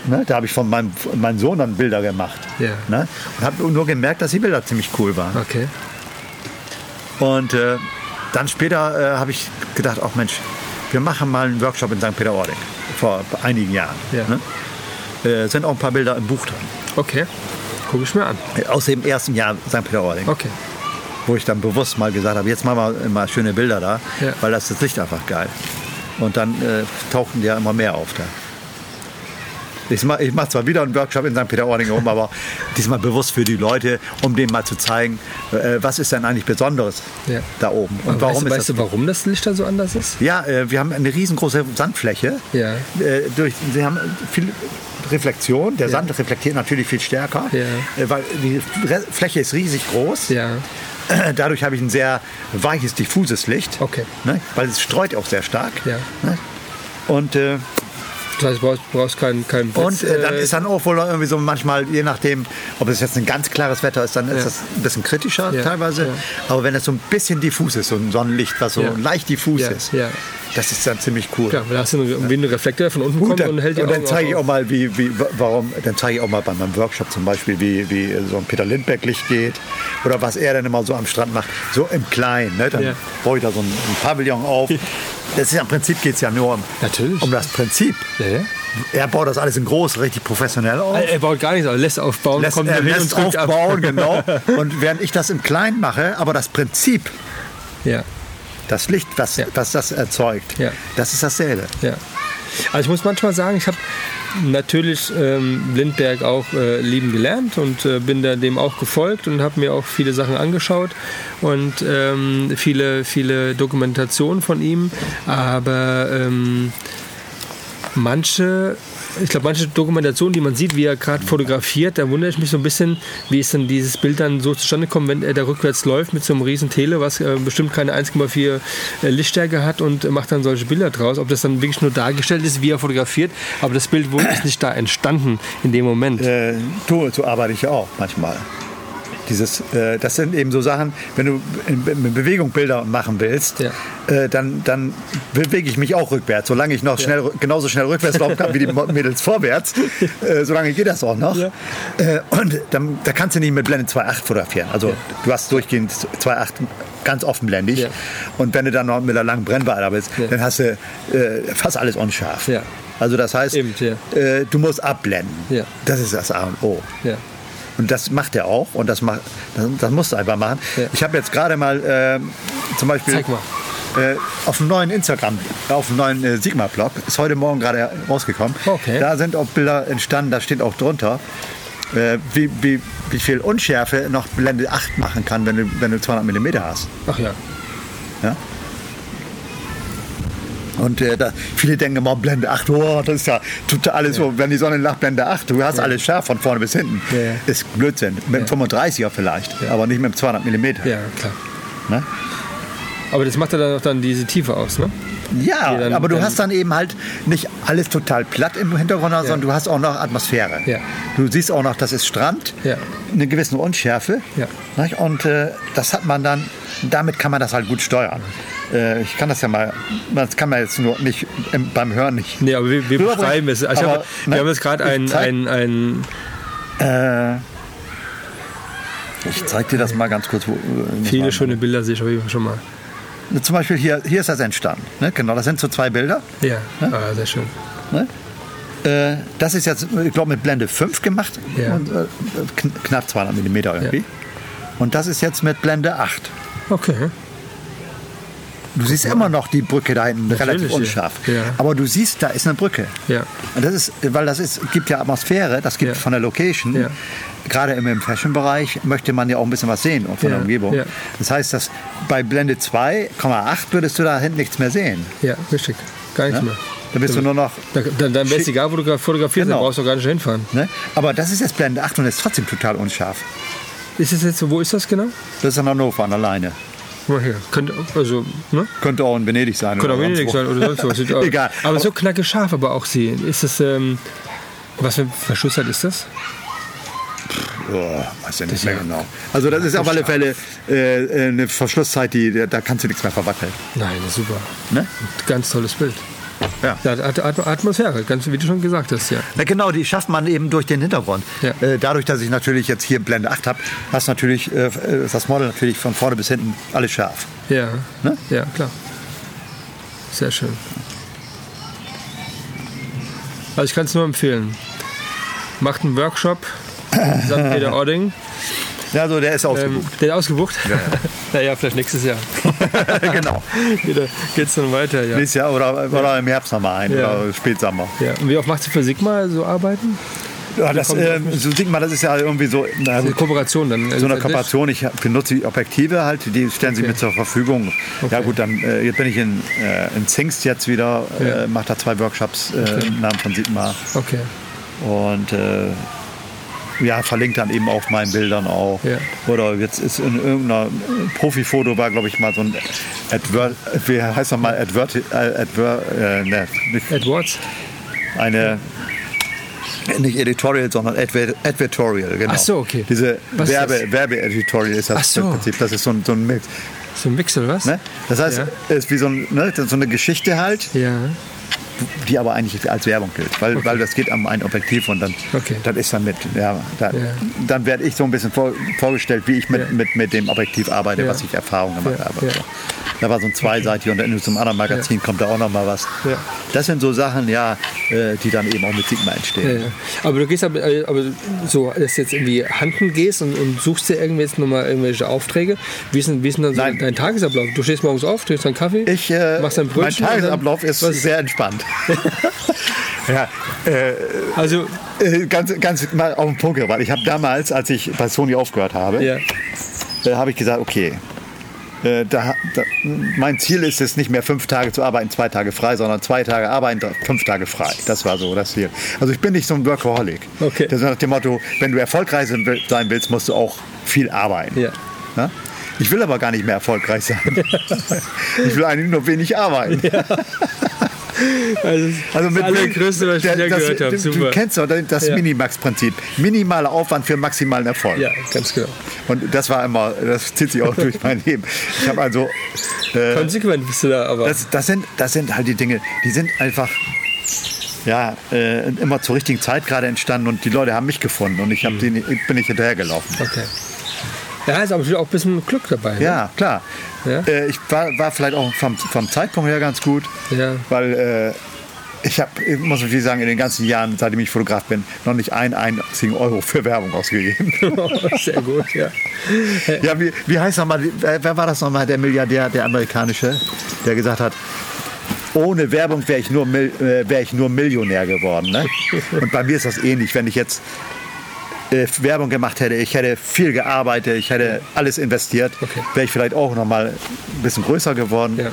ne, da habe ich von meinem, meinem Sohn dann Bilder gemacht. Ja. Ne, und habe nur gemerkt, dass die Bilder ziemlich cool waren. Okay. Und äh, dann später äh, habe ich gedacht, ach Mensch, wir machen mal einen Workshop in St. Peter-Ording vor einigen Jahren. Ja. Ne? Äh, sind auch ein paar Bilder im Buch drin. Okay, gucke ich mir an. Aus dem ersten Jahr St. Peter-Ording. Okay. Wo ich dann bewusst mal gesagt habe, jetzt machen wir mal schöne Bilder da, ja. weil das ist das Licht einfach geil. Und dann äh, tauchten ja immer mehr auf da. Ich mache ich mach zwar wieder einen Workshop in St. Peter-Ording um, aber diesmal bewusst für die Leute, um denen mal zu zeigen, äh, was ist denn eigentlich Besonderes ja. da oben. Und warum weißt, ist weißt du, warum das Licht da so anders ist? Ja, äh, wir haben eine riesengroße Sandfläche. Ja. Äh, durch, wir haben viel Reflexion. Der ja. Sand reflektiert natürlich viel stärker, ja. Äh, weil die Fläche ist riesig groß. Ja. Dadurch habe ich ein sehr weiches, diffuses Licht. Okay. Ne? Weil es streut auch sehr stark. Ja. Ne? Und äh, das heißt, du brauchst, brauchst keinen kein Und äh, dann ist dann auch wohl irgendwie so manchmal, je nachdem, ob es jetzt ein ganz klares Wetter ist, dann ist das ein bisschen kritischer ja. teilweise. Ja. Aber wenn es so ein bisschen diffus ist, so ein Sonnenlicht, was so leicht diffus ist, das ist dann ziemlich cool. Ja, da hast du einen, wie ein Reflektor, der von unten Gut, kommt dann, und hält die Und dann zeige ich auch mal, wie, wie, warum, dann zeige ich auch mal bei meinem Workshop zum Beispiel, wie, wie so ein Peter Lindbergh Licht geht oder was er dann immer so am Strand macht, so im Kleinen. Ne? Dann baue ich da so ein, ein Pavillon auf. Das ist, Im Prinzip geht es ja nur um, Natürlich. um das Prinzip. Ja. Er baut das alles in groß, richtig professionell auf. Er baut gar nichts, er lässt aufbauen, lässt, kommt er lässt aufbauen, genau. Und während ich das im Kleinen mache, aber das Prinzip, ja. das Licht, was, Ja. was das erzeugt, Ja. das ist dasselbe. Also ich muss manchmal sagen, ich habe natürlich ähm, Lindbergh auch äh, lieben gelernt und äh, bin da dem auch gefolgt und habe mir auch viele Sachen angeschaut und ähm, viele, viele Dokumentationen von ihm. Aber ähm, manche, ich glaube, manche Dokumentationen, die man sieht, wie er gerade fotografiert, da wundere ich mich so ein bisschen, wie ist denn dieses Bild dann so zustande kommt, wenn er da rückwärts läuft mit so einem riesen Tele, was äh, bestimmt keine 1,4 äh, Lichtstärke hat und macht dann solche Bilder draus. Ob das dann wirklich nur dargestellt ist, wie er fotografiert, aber das Bild ist nicht da entstanden in dem Moment. Äh, so arbeite ich ja auch manchmal. Dieses, äh, das sind eben so Sachen, wenn du in, in Bewegung Bilder machen willst, Ja. äh, dann, dann bewege ich mich auch rückwärts. Solange ich noch schnell, genauso schnell rückwärts laufen kann wie die Mädels vorwärts, äh, solange geht das auch noch. Ja. Äh, und dann, da kannst du nicht mit Blende 2.8 fotografieren. Also du hast durchgehend 2.8 ganz offenblendig. Ja. Und wenn du dann noch mit einer langen Brennweite arbeitest, Ja. dann hast du äh, fast alles unscharf. Ja. Also das heißt, Eben, ja. äh, du musst abblenden. Ja. Das ist das A und O. Ja. Und das macht er auch und das, macht, das, das musst du einfach machen. Ja. Ich habe jetzt gerade mal äh, zum Beispiel Zeig mal. Äh, auf dem neuen Instagram, auf dem neuen äh, Sigma-Blog, ist heute Morgen gerade rausgekommen. Okay. Da sind auch Bilder entstanden, da steht auch drunter, äh, wie, wie, wie viel Unschärfe noch Blende 8 machen kann, wenn du, wenn du 200 mm hast. Ach ja. Ja? Und äh, da, viele denken immer, Blende 8, oh, das ist ja total alles so, wenn die Sonne lacht, Blende 8, du hast alles scharf von vorne bis hinten. Ja, ja. Ist Blödsinn. Mit dem 35er vielleicht, aber nicht mit dem 200 mm. Ja, klar. Ne? Aber das macht ja dann auch dann diese Tiefe aus, ne? Ja, dann- aber du hast dann eben halt nicht alles total platt im Hintergrund, sondern du hast auch noch Atmosphäre. Ja. Du siehst auch noch, das ist Strand, Ja. eine gewisse Unschärfe. Ja. Nicht? Und äh, das hat man dann, damit kann man das halt gut steuern. Äh, ich kann das ja mal, das kann man jetzt nur nicht im, beim Hören nicht. Nee, aber wir, wir beschreiben es. Also aber, hab, ne, wir haben jetzt gerade ein, zeig- ein, ein, Äh, ich zeig dir das mal ganz kurz. Wo, viele mal- schöne Bilder sehe ich auf jeden Fall schon mal. Zum Beispiel hier, hier ist das entstanden. Ne? Genau, das sind so zwei Bilder. Ja, ah, sehr schön. Ne? Äh, das ist jetzt, ich glaube, mit Blende 5 gemacht. Ja. Und, äh, kn knapp 200 mm irgendwie. Ja. Und das ist jetzt mit Blende 8. Okay. Du siehst immer noch die Brücke da hinten Natürlich, relativ unscharf. Ja. Aber du siehst, da ist eine Brücke. Ja. Und das ist, weil das ist, gibt ja Atmosphäre, das gibt Ja. von der Location. Ja. Gerade im, Fashion-Bereich möchte man ja auch ein bisschen was sehen von der Umgebung. Das heißt, dass bei Blende 2,8 würdest du da hinten nichts mehr sehen. Ja, richtig. Gar nichts Ne? mehr. Da bist du nur noch Da, dann dann wäre es egal, wo du fotografierst, Genau. dann brauchst du gar nicht hinfahren. Ne? Aber das ist jetzt Blende 8 und ist trotzdem total unscharf. Ist es jetzt wo ist das genau? Das ist in Hannover an der Leine. Guck mal hier. Könnte, also, ne? Könnte auch in Venedig sein. Könnte auch oder Venedig sein oder sonst was. Egal. Aber so knacke scharf aber auch sie. Ist das, ähm, was für ein Verschlusszeit ist das? Oh, weiß ja nicht ist mehr ja- genau. Also das ist auf alle Fälle äh, eine Verschlusszeit, die, da kannst du nichts mehr verwackeln. Nein, das super. Ne? Ganz tolles Bild. Ja. Ja, At At Atmosphäre, ganz wie du schon gesagt hast, ja. Na genau, die schafft man eben durch den Hintergrund. Ja. Äh, dadurch, dass ich natürlich jetzt hier Blende 8 habe, hast natürlich äh, ist das Model natürlich von vorne bis hinten alles scharf. Ja, Ne? ja, klar. Sehr schön. Also ich kann es nur empfehlen. Macht einen Workshop, St. Peter Ording. Ja, der ist Ähm, ausgebucht. der ist ausgebucht? naja, vielleicht nächstes Jahr. genau. Wieder geht's dann weiter, ja. Nächstes Jahr oder, oder im Herbst nochmal ein Ja. oder Spätsommer. ja. Und wie oft machst du für Sigma so Arbeiten? Ja, das, äh, so sieht man, das ist ja irgendwie so, Die Kooperation dann. so eine Kooperation. Ich benutze die Objektive halt, die stellen sie Okay. mir zur Verfügung. Ja Okay. gut, dann äh, jetzt bin ich in, äh, in Zingst jetzt wieder, Ja. äh, mache da zwei Workshops äh, im Namen von Sigma Okay. und äh, ja, verlinkt dann eben auf meinen Bildern auch. Ja. Oder jetzt ist in irgendeiner Profifoto war, glaube ich, mal so ein Advert, wie heißt das mal, Advert, äh, Adver, äh, ne, nicht- Edwards? eine nicht Editorial, sondern Adver Advertorial, genau. Ach so, okay. Diese Was Werbe? Werbe-Editorial ist das so. im Prinzip. Das ist so ein, so ein Mix. So ein Mix oder was? Ne? Das heißt, Ja. es ist wie so, ein, ne, so eine Geschichte halt, Ja. Die aber eigentlich als Werbung gilt. Weil, weil das geht um ein Objektiv und dann Okay. das ist dann mit, ja, da, Ja. dann werde ich so ein bisschen vor, vorgestellt, wie ich mit, Ja. mit, mit dem Objektiv arbeite, was ich Erfahrung gemacht habe. So. Da war so ein zweiseitig und dann zum anderen Magazin kommt da auch noch mal was. Das sind so Sachen, ja, äh, die dann eben auch mit Sigma entstehen. Aber du gehst aber, äh, aber so, dass du jetzt irgendwie handen gehst und, und suchst dir irgendwie jetzt nochmal irgendwelche Aufträge. Wie ist denn, wie ist denn dann so Nein. dein Tagesablauf? Du stehst morgens auf, trinkst deinen Kaffee, Ich, äh, machst dein mein Brötchen. dann- Tagesablauf ist was- sehr entspannt. ja, äh, Also, äh, ganz, ganz mal auf den Punkt gebracht. Ich habe damals, als ich bei Sony aufgehört habe, ja, äh, habe ich gesagt, okay, äh, da, da, mein Ziel ist es nicht mehr fünf Tage zu arbeiten, zwei Tage frei, sondern zwei Tage arbeiten, fünf Tage frei. Das war so das Ziel. Also ich bin nicht so ein Workaholic. Okay. Das ist nach dem Motto, wenn du erfolgreich sein will- sein willst, musst du auch viel arbeiten. ja. Ja? Ich will aber gar nicht mehr erfolgreich sein. ich will eigentlich nur wenig arbeiten. Also, also mit das Größte, was ich der, das, gehört habe. Super. Du kennst doch das ja. Minimax-Prinzip. Minimaler Aufwand für maximalen Erfolg. Ja, ganz genau. Und das war immer, das zieht sich auch durch mein Leben. Ich habe also. Äh, Konsequent bist du da, aber. Das, das, sind, das sind halt die Dinge, die sind einfach ja, äh, immer zur richtigen Zeit gerade entstanden und die Leute haben mich gefunden und ich hab mhm. die, bin nicht hinterhergelaufen. Okay. Ja, ist aber auch ein bisschen Glück dabei. Ne? Ja, klar. Ja? Äh, ich war, war vielleicht auch vom, vom Zeitpunkt her ganz gut, ja. weil äh, ich habe, muss ich sagen, in den ganzen Jahren, seitdem ich Fotograf bin, noch nicht einen einzigen Euro für Werbung ausgegeben. Sehr gut, ja. Ja, wie, wie heißt nochmal, wer, wer war das nochmal, der Milliardär, der amerikanische, der gesagt hat, ohne Werbung wäre ich, nur, äh, wär ich nur Millionär geworden. Ne? Und bei mir ist das ähnlich. Wenn ich jetzt äh, Werbung gemacht hätte, ich hätte viel gearbeitet, ich hätte alles investiert, okay. wäre ich vielleicht auch noch mal ein bisschen größer geworden. Ja.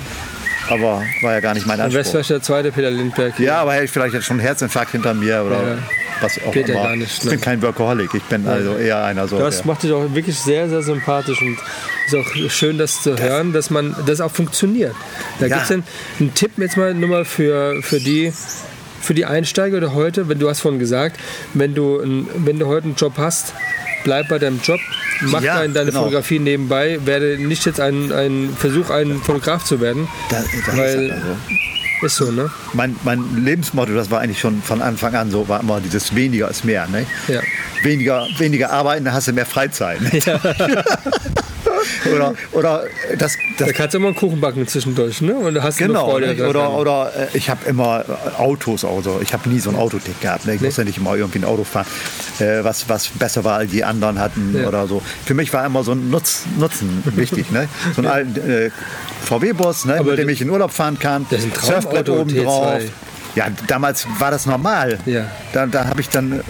Aber war ja gar nicht mein Anspruch. Und vielleicht der zweite Peter Lindbergh. Ja, aber hätte ich vielleicht jetzt schon einen Herzinfarkt hinter mir oder ja. was auch Geht immer. Ja gar nicht, ich bin kein Workaholic, ich bin also eher einer so. Das macht dich auch wirklich sehr, sehr sympathisch und ist auch schön, das zu hören, dass man das auch funktioniert. Da ja. gibt es einen Tipp jetzt mal nur mal für, für die, für die Einsteiger oder heute, wenn du hast vorhin gesagt, wenn du, ein, wenn du heute einen Job hast, bleib bei deinem Job, mach ja, deine, deine genau. Fotografie nebenbei, werde nicht jetzt ein, ein Versuch, ein Fotograf zu werden. Das, das weil, ist, also. ist so, ne? Mein, mein Lebensmotto, das war eigentlich schon von Anfang an so, war immer dieses weniger ist mehr. Ne? Ja. Weniger, weniger arbeiten, dann hast du mehr Freizeit. Ne? Ja. oder, oder das, das. Da kannst du immer einen Kuchen backen zwischendurch, ne? Und hast genau, Freude. Ne? Oder, oder äh, ich habe immer Autos, also ich habe nie so ein Autotick gehabt. Ne? Ich nee. musste nicht immer irgendwie ein Auto fahren, äh, was, was besser war als die anderen hatten ja. oder so. Für mich war immer so ein Nutz, Nutzen wichtig, ne? So ein alten äh, VW-Bus, ne? mit dem ich in Urlaub fahren kann. Das ist ein Surfbrett oben T2. drauf. Ja, damals war das normal. Ja. Da, da habe ich dann äh,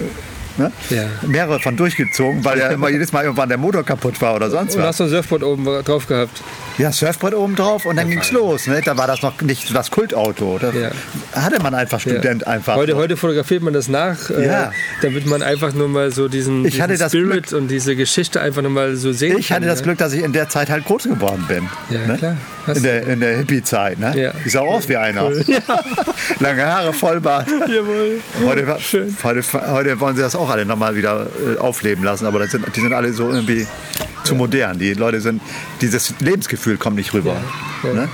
Ne? Ja. Mehrere von durchgezogen, weil ja immer jedes Mal irgendwann der Motor kaputt war oder sonst was. Und hast du ein Surfboard oben drauf gehabt? Ja, Surfbrett oben drauf und dann ging es los. Ne? Da war das noch nicht das Kultauto. Da ja. hatte man einfach Student ja. einfach. Heute, heute fotografiert man das nach, äh, ja. äh, damit man einfach nur mal so diesen, ich diesen Spirit Glück, und diese Geschichte einfach nur mal so sehen Ich kann, hatte das Glück, dass ich in der Zeit halt groß geworden bin. Ja, ne? klar. in der, in der Hippie-Zeit. Ne? Ich sah aus wie einer. Ja. Lange Haare, Vollbart. Jawohl. Heute, Schön. Heute, heute wollen sie das auch alle nochmal wieder äh, aufleben lassen, aber sind, die sind alle so irgendwie zu modern. Die Leute sind, dieses Lebensgefühl kommt nicht rüber. Ja, ja. Ne?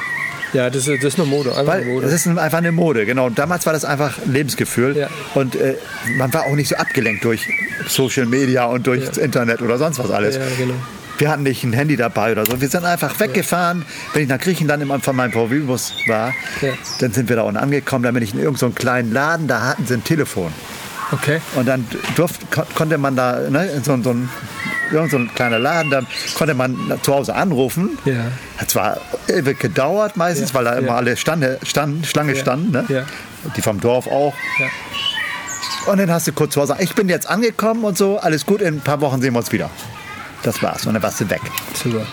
ja das, ist, das ist eine Mode. Einfach Weil, eine Mode. Das ist einfach eine Mode, genau. Und damals war das einfach Lebensgefühl. Ja. Und äh, man war auch nicht so abgelenkt durch Social Media und durch das Internet oder sonst was alles. Ja, genau. Wir hatten nicht ein Handy dabei oder so. Wir sind einfach weggefahren. Wenn ich nach Griechenland immer von meinem VW-Bus war, dann sind wir da unten angekommen. Dann bin ich in irgendeinem so kleinen Laden, da hatten sie ein Telefon. Okay. Und dann durfte, konnte man da, ne, so, so ein irgend so ein kleiner Laden, da konnte man zu Hause anrufen. Ja. Hat zwar ewig gedauert meistens, ja. weil da immer ja. alle Stande, stand, Schlange standen. Ne? Ja. Die vom Dorf auch. Und dann hast du kurz zu Hause, ich bin jetzt angekommen und so, alles gut, in ein paar Wochen sehen wir uns wieder. Das war's. Und dann warst du weg. Super.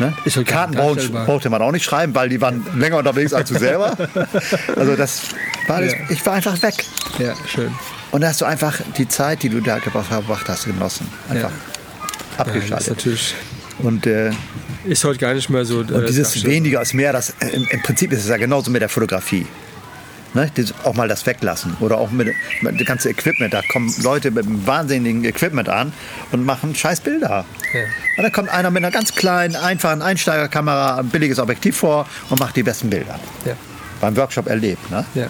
Ne? Karten brauchte man auch nicht schreiben, weil die waren länger unterwegs als du selber. Also das war alles, ich war einfach weg. Ja, schön. Und da hast du einfach die Zeit, die du da verbracht hast, genossen. Einfach. Ja abgeschaltet. Ja, natürlich und äh, ist heute gar nicht mehr so. Äh, und dieses weniger ist mehr, das, äh, im, im, Prinzip ist es ja genauso mit der Fotografie. Ne? Das, auch mal das weglassen oder auch mit, mit dem ganzen Equipment. Da kommen Leute mit einem wahnsinnigen Equipment an und machen scheiß Bilder. Ja. Und dann kommt einer mit einer ganz kleinen, einfachen Einsteigerkamera, ein billiges Objektiv vor und macht die besten Bilder. Ja. Beim Workshop erlebt. Ne? Ja.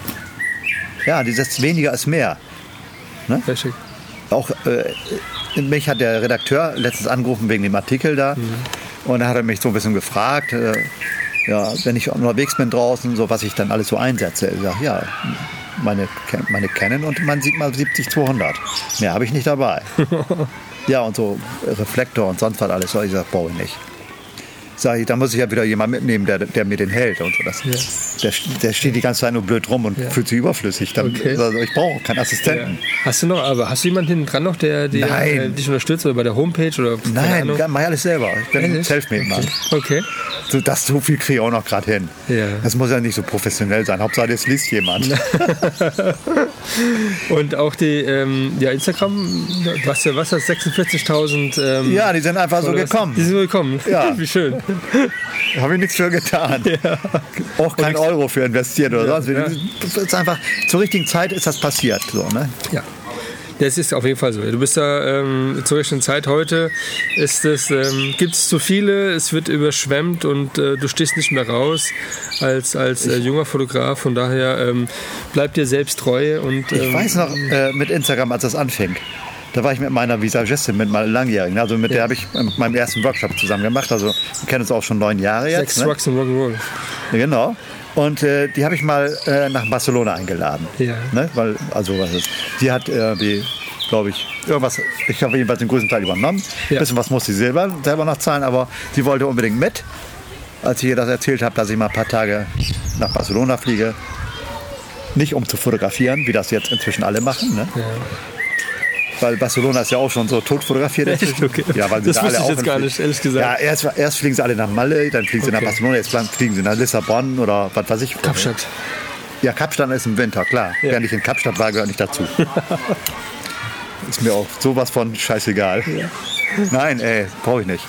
ja, dieses weniger ist mehr. Ne? Richtig. Auch äh, mich hat der Redakteur letztens angerufen wegen dem Artikel da. Mhm. Und da hat er mich so ein bisschen gefragt, äh, ja, wenn ich unterwegs bin draußen, so was ich dann alles so einsetze. Ich sage, ja, meine, meine Canon und mein Sigma 70-200. Mehr habe ich nicht dabei. ja, und so Reflektor und sonst was alles. Ich sage, brauche ich nicht sage ich, da muss ich ja wieder jemand mitnehmen, der, der mir den hält und so. Das, ja. der, der steht die ganze Zeit nur blöd rum und ja. fühlt sich überflüssig. Dann, okay. also ich brauche keinen Assistenten. Ja. Hast du noch, aber hast du jemanden hinten dran noch, der, der äh, dich unterstützt oder bei der Homepage oder? Nein, mach alles selber. Ich bin Selfmade-Mann. Okay. So, das so viel kriege ich auch noch gerade hin. Ja. Das muss ja nicht so professionell sein. Hauptsache, es liest jemand. und auch die ähm, ja, Instagram, was, was das 46.000? Ähm, ja, die sind einfach so gekommen. Die sind so gekommen. Ja. Wie schön. Habe ich nichts für getan. Ja. Auch kein Euro für investiert oder Ja, sonst. ja. Das ist einfach, zur richtigen Zeit ist das passiert. So, ne? Ja. Das ist auf jeden Fall so. Du bist da ähm, zur richtigen Zeit. Heute ist es, ähm, gibt es zu viele, es wird überschwemmt und äh, du stehst nicht mehr raus als, als äh, junger Fotograf. Von daher ähm, bleib dir selbst treu und Ich ähm, weiß noch, äh, mit Instagram, als das anfing, da war ich mit meiner Visagistin, mit meiner Langjährigen. Also mit der habe ich ähm, meinen ersten Workshop zusammen gemacht. Also wir kennen uns auch schon neun Jahre jetzt. Sex, Ne? Drugs und Rock'n'Roll. Ja, Genau. Und äh, die habe ich mal äh, nach Barcelona eingeladen. Ja. Ne? Weil, also, was ist, die hat äh, die, glaube ich, irgendwas, ich habe jedenfalls den größten Teil übernommen. Ja. bisschen was musste sie selber, selber noch zahlen, aber sie wollte unbedingt mit. Als ich ihr das erzählt habe, dass ich mal ein paar Tage nach Barcelona fliege. Nicht um zu fotografieren, wie das jetzt inzwischen alle machen. Ne? Ja. Weil Barcelona ist ja auch schon so tot fotografiert. Echt? Okay. Ja, weil sie Das da wusste alle ich jetzt gar nicht, ehrlich gesagt. Ja, erst, erst fliegen sie alle nach Malle, dann fliegen sie nach Okay. Barcelona, jetzt fliegen sie nach Lissabon oder was weiß ich. Kapstadt. Ja, Kapstadt ist im Winter, klar. Ja. Wer nicht in Kapstadt war, gehört nicht dazu. ist mir auch sowas von scheißegal. Nein, ey, brauche ich nicht.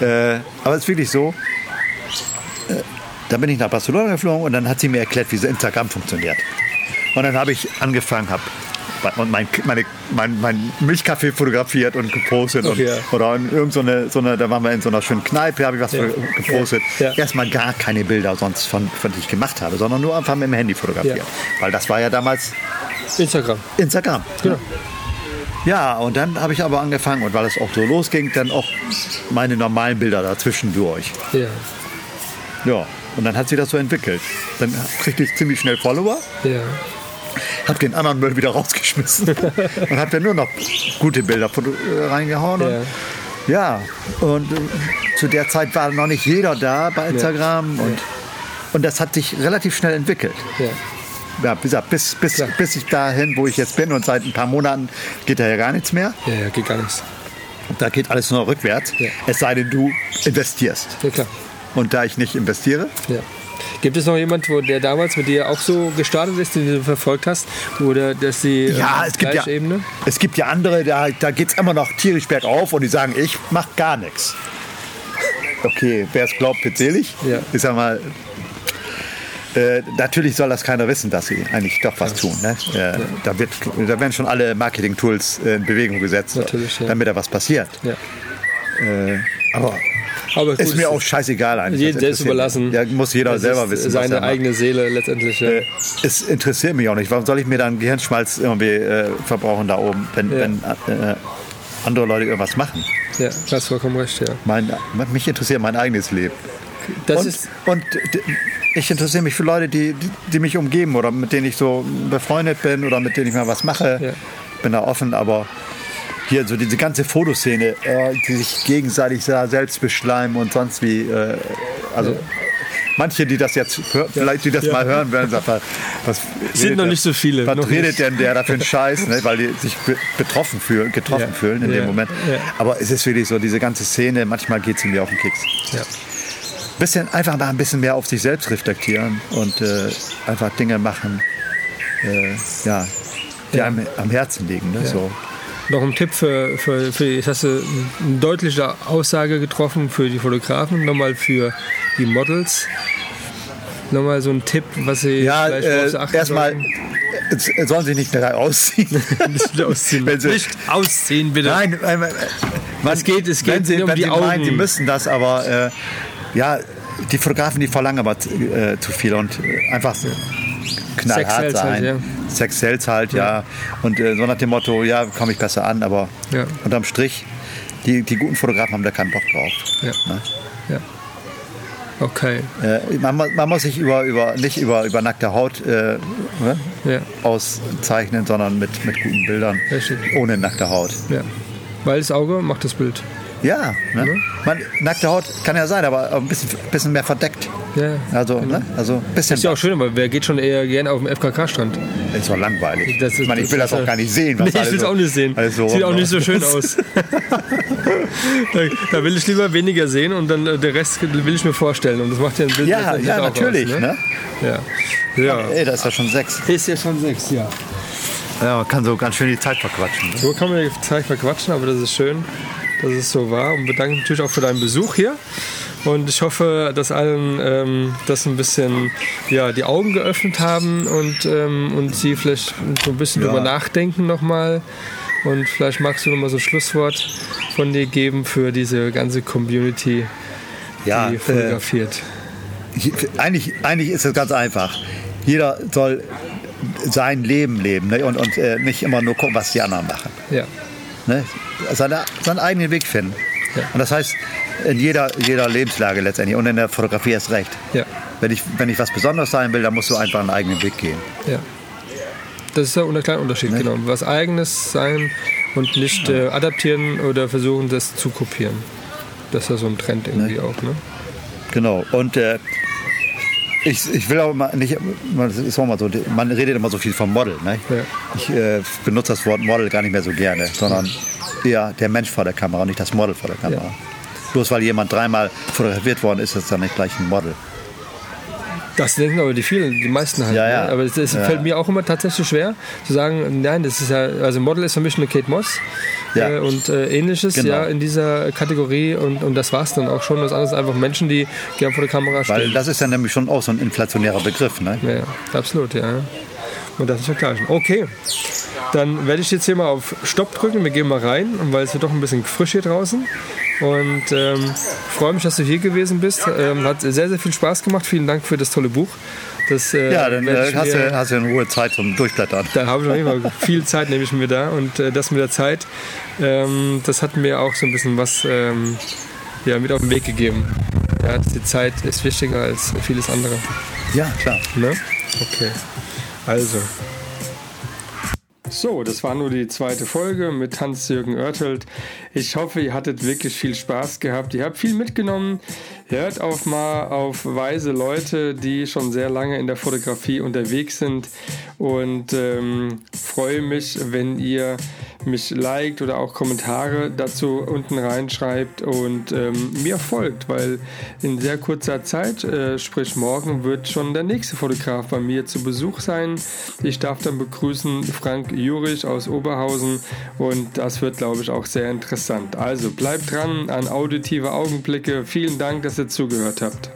Äh, aber es ist wirklich so, äh, da bin ich nach Barcelona geflogen und dann hat sie mir erklärt, wie so Instagram funktioniert. Und dann habe ich angefangen, habe und mein, meine, mein, mein Milchkaffee fotografiert und gepostet. Und, Okay. Oder in irgend so eine, so eine, da waren wir in so einer schönen Kneipe, habe ich was Ja. gepostet. Ja. Erstmal gar keine Bilder sonst von, von die ich gemacht habe, sondern nur einfach mit dem Handy fotografiert. Ja. Weil das war ja damals Instagram. Instagram. Genau. Ja, und dann habe ich aber angefangen, und weil es auch so losging, dann auch meine normalen Bilder dazwischendurch. Ja. Ja, und dann hat sich das so entwickelt. Dann kriegte ich ziemlich schnell Follower, Ja. Habe den anderen Müll wieder rausgeschmissen und habe dann nur noch gute Bilder äh, reingehauen. Ja. Und, ja, und äh, zu der Zeit war noch nicht jeder da bei Instagram und, und das hat sich relativ schnell entwickelt. Ja. Ja, bis, bis, Klar. bis ich dahin, wo ich jetzt bin und seit ein paar Monaten geht da ja gar nichts mehr. Ja, ja, geht gar nichts. Da geht alles nur rückwärts. Ja. Es sei denn, du investierst. Ja, klar. Und da ich nicht investiere, Ja. Gibt es noch jemand, wo der damals mit dir auch so gestartet ist, den du verfolgt hast? Oder dass die ja, ähm, es gibt ja, Ebene? es gibt ja andere, da, da geht es immer noch tierisch bergauf und die sagen, ich mache gar nichts. Okay, wer es glaubt, wird selig. Ja. Ich sag mal, äh, natürlich soll das keiner wissen, dass sie eigentlich doch was tun. Ne? Äh, da, wird, da werden schon alle Marketing-Tools äh, in Bewegung gesetzt, ja. damit da was passiert. Ja. Äh, aber Aber gut, ist mir auch scheißegal eigentlich. jedem selbst überlassen. Ja, muss jeder selber wissen. was Seine er macht. eigene Seele letztendlich. Ja. Äh, es interessiert mich auch nicht. Warum soll ich mir dann Gehirnschmalz irgendwie äh, verbrauchen da oben, wenn, Ja. wenn äh, andere Leute irgendwas machen? ja, du hast vollkommen recht, ja. Mein, mich interessiert mein eigenes Leben. Das und, ist, und ich interessiere mich für Leute, die, die, die mich umgeben oder mit denen ich so befreundet bin oder mit denen ich mal was mache. Ja. Bin da offen, aber hier so diese ganze Fotoszene, äh, die sich gegenseitig da selbst beschleimen und sonst wie. Äh, also manche, die das jetzt hör, vielleicht die das Ja. mal hören werden, sagen, was, Sind noch der- nicht so viele, Was redet denn der da für einen Scheiß, ne? weil die sich be betroffen fühlen, getroffen Ja. fühlen in Ja. dem Moment. Ja. Aber es ist wirklich so, diese ganze Szene, manchmal geht sie mir auf den Keks ja. bisschen, einfach mal ein bisschen mehr auf sich selbst reflektieren und äh, einfach Dinge machen, äh, ja, die Ja. einem am Herzen liegen. Ne? So. Noch ein Tipp für, für, für jetzt hast du eine deutliche Aussage getroffen für die Fotografen, nochmal für die Models. Nochmal so ein Tipp, was sie Ja, vielleicht sie äh, erstmal sollen sich nicht mehr ausziehen. Nicht ausziehen. Wenn sie- Nicht ausziehen, bitte. Nein, äh, man, Es geht- es wenn geht sie, nur um wenn die sie meinen, sie Augen. müssen das, aber äh, ja, die Fotografen, die verlangen aber äh, zu viel und äh, einfach knallhart Sex sells sein. halt, ja. Sex sells halt, ja. Und äh, so nach dem Motto, ja, komme ich besser an, aber Ja. unterm Strich, die, die guten Fotografen haben da keinen Bock drauf. Ja. Ne? Ja. Okay. Äh, man, man muss sich über, über, nicht über, über nackte Haut äh, ne, Ja. auszeichnen, sondern mit, mit guten Bildern. Richtig. Ohne nackte Haut. ja. Weil das Auge macht das Bild. Ja, ne? Man, nackte Haut kann ja sein, aber ein bisschen, bisschen mehr verdeckt. Ja. Also, ne? also bisschen. Ist ja auch schön, aber wer geht schon eher gerne auf dem FKK-Strand? ist doch langweilig. Das ist- ich meine, ich will das das- auch gar nicht sehen. was Nee, ich will es so- auch nicht sehen. so Sieht auch nicht so schön aus. da, da will ich lieber weniger sehen und dann äh, der Rest will ich mir vorstellen. Und das macht ja ein Bild Ja, ja, auch natürlich. Aus, ne? Ja. ja. Ey, da ist ja schon sechs. Ist ja schon sechs, ja. Ja, man kann so ganz schön die Zeit verquatschen. Ne? So kann man die Zeit verquatschen, aber das ist schön. Dass es so war und bedanke mich natürlich auch für deinen Besuch hier. Und ich hoffe, dass allen ähm, das ein bisschen ja, die Augen geöffnet haben und, ähm, und sie vielleicht so ein bisschen ja. drüber nachdenken nochmal. Und vielleicht magst du nochmal so ein Schlusswort von dir geben für diese ganze Community, ja, die fotografiert. Äh, eigentlich, eigentlich ist es ganz einfach. Jeder soll sein Leben leben ne? und, und äh, nicht immer nur gucken, was die anderen machen. Ja. Ne? Seine, seinen eigenen Weg finden. Ja. Und das heißt, in jeder, jeder Lebenslage letztendlich und in der Fotografie erst recht. Ja. Wenn, ich, wenn ich was Besonderes sein will, dann musst du einfach einen eigenen Weg gehen. Ja. Das ist ein kleiner Unterschied, ne? genau. Was eigenes sein und nicht äh, adaptieren oder versuchen, das zu kopieren. Das ist ja so ein Trend irgendwie ne? auch, ne? Genau. Und äh, ich, ich will auch mal nicht, man, ist auch mal so, man redet immer so viel vom Model. Ne? Ja. Ich äh, benutze das Wort Model gar nicht mehr so gerne, sondern eher der Mensch vor der Kamera, nicht das Model vor der Kamera. Ja. Bloß weil jemand dreimal fotografiert worden ist, ist das dann nicht gleich ein Model. Das denken aber die vielen, die meisten halt. Ja, ja. Ne? Aber es, ja. fällt mir auch immer tatsächlich schwer zu sagen, nein, das ist ja, also Model ist für mich eine Kate Moss äh, und äh, ähnliches genau. ja in dieser Kategorie und, und das war es dann auch schon. Das andere ist einfach Menschen, die gerne vor der Kamera stehen. Weil das ist ja nämlich schon auch so ein inflationärer Begriff, ne? Ja, absolut, ja. Und das ist vergleichen. Okay, dann werde ich jetzt hier mal auf Stopp drücken. Wir gehen mal rein, weil es wird doch ein bisschen frisch hier draußen. Und ähm, freue mich, dass du hier gewesen bist. Ähm, hat sehr, sehr viel Spaß gemacht. Vielen Dank für das tolle Buch. Das, äh, ja, dann äh, hast, du, hast du in Ruhe Zeit zum Durchblättern. Da habe ich noch immer viel Zeit, nehme ich mir da. Und äh, das mit der Zeit, ähm, das hat mir auch so ein bisschen was ähm, ja, mit auf den Weg gegeben. Ja, die Zeit ist wichtiger als vieles andere. Ja, klar. Ne? Okay. Also, so, das war nur die zweite Folge mit Hans-Jürgen Oertelt. Ich hoffe, ihr hattet wirklich viel Spaß gehabt. Ihr habt viel mitgenommen. Hört auf mal auf weise Leute, die schon sehr lange in der Fotografie unterwegs sind. Und ähm, freue mich, wenn ihr mich liked oder auch Kommentare dazu unten reinschreibt und ähm, mir folgt, weil in sehr kurzer Zeit, äh, sprich morgen, wird schon der nächste Fotograf bei mir zu Besuch sein. Ich darf dann begrüßen Frank Jurich aus Oberhausen und das wird, glaube ich, auch sehr interessant. Also bleibt dran an auditive Augenblicke. Vielen Dank, dass ihr zugehört habt.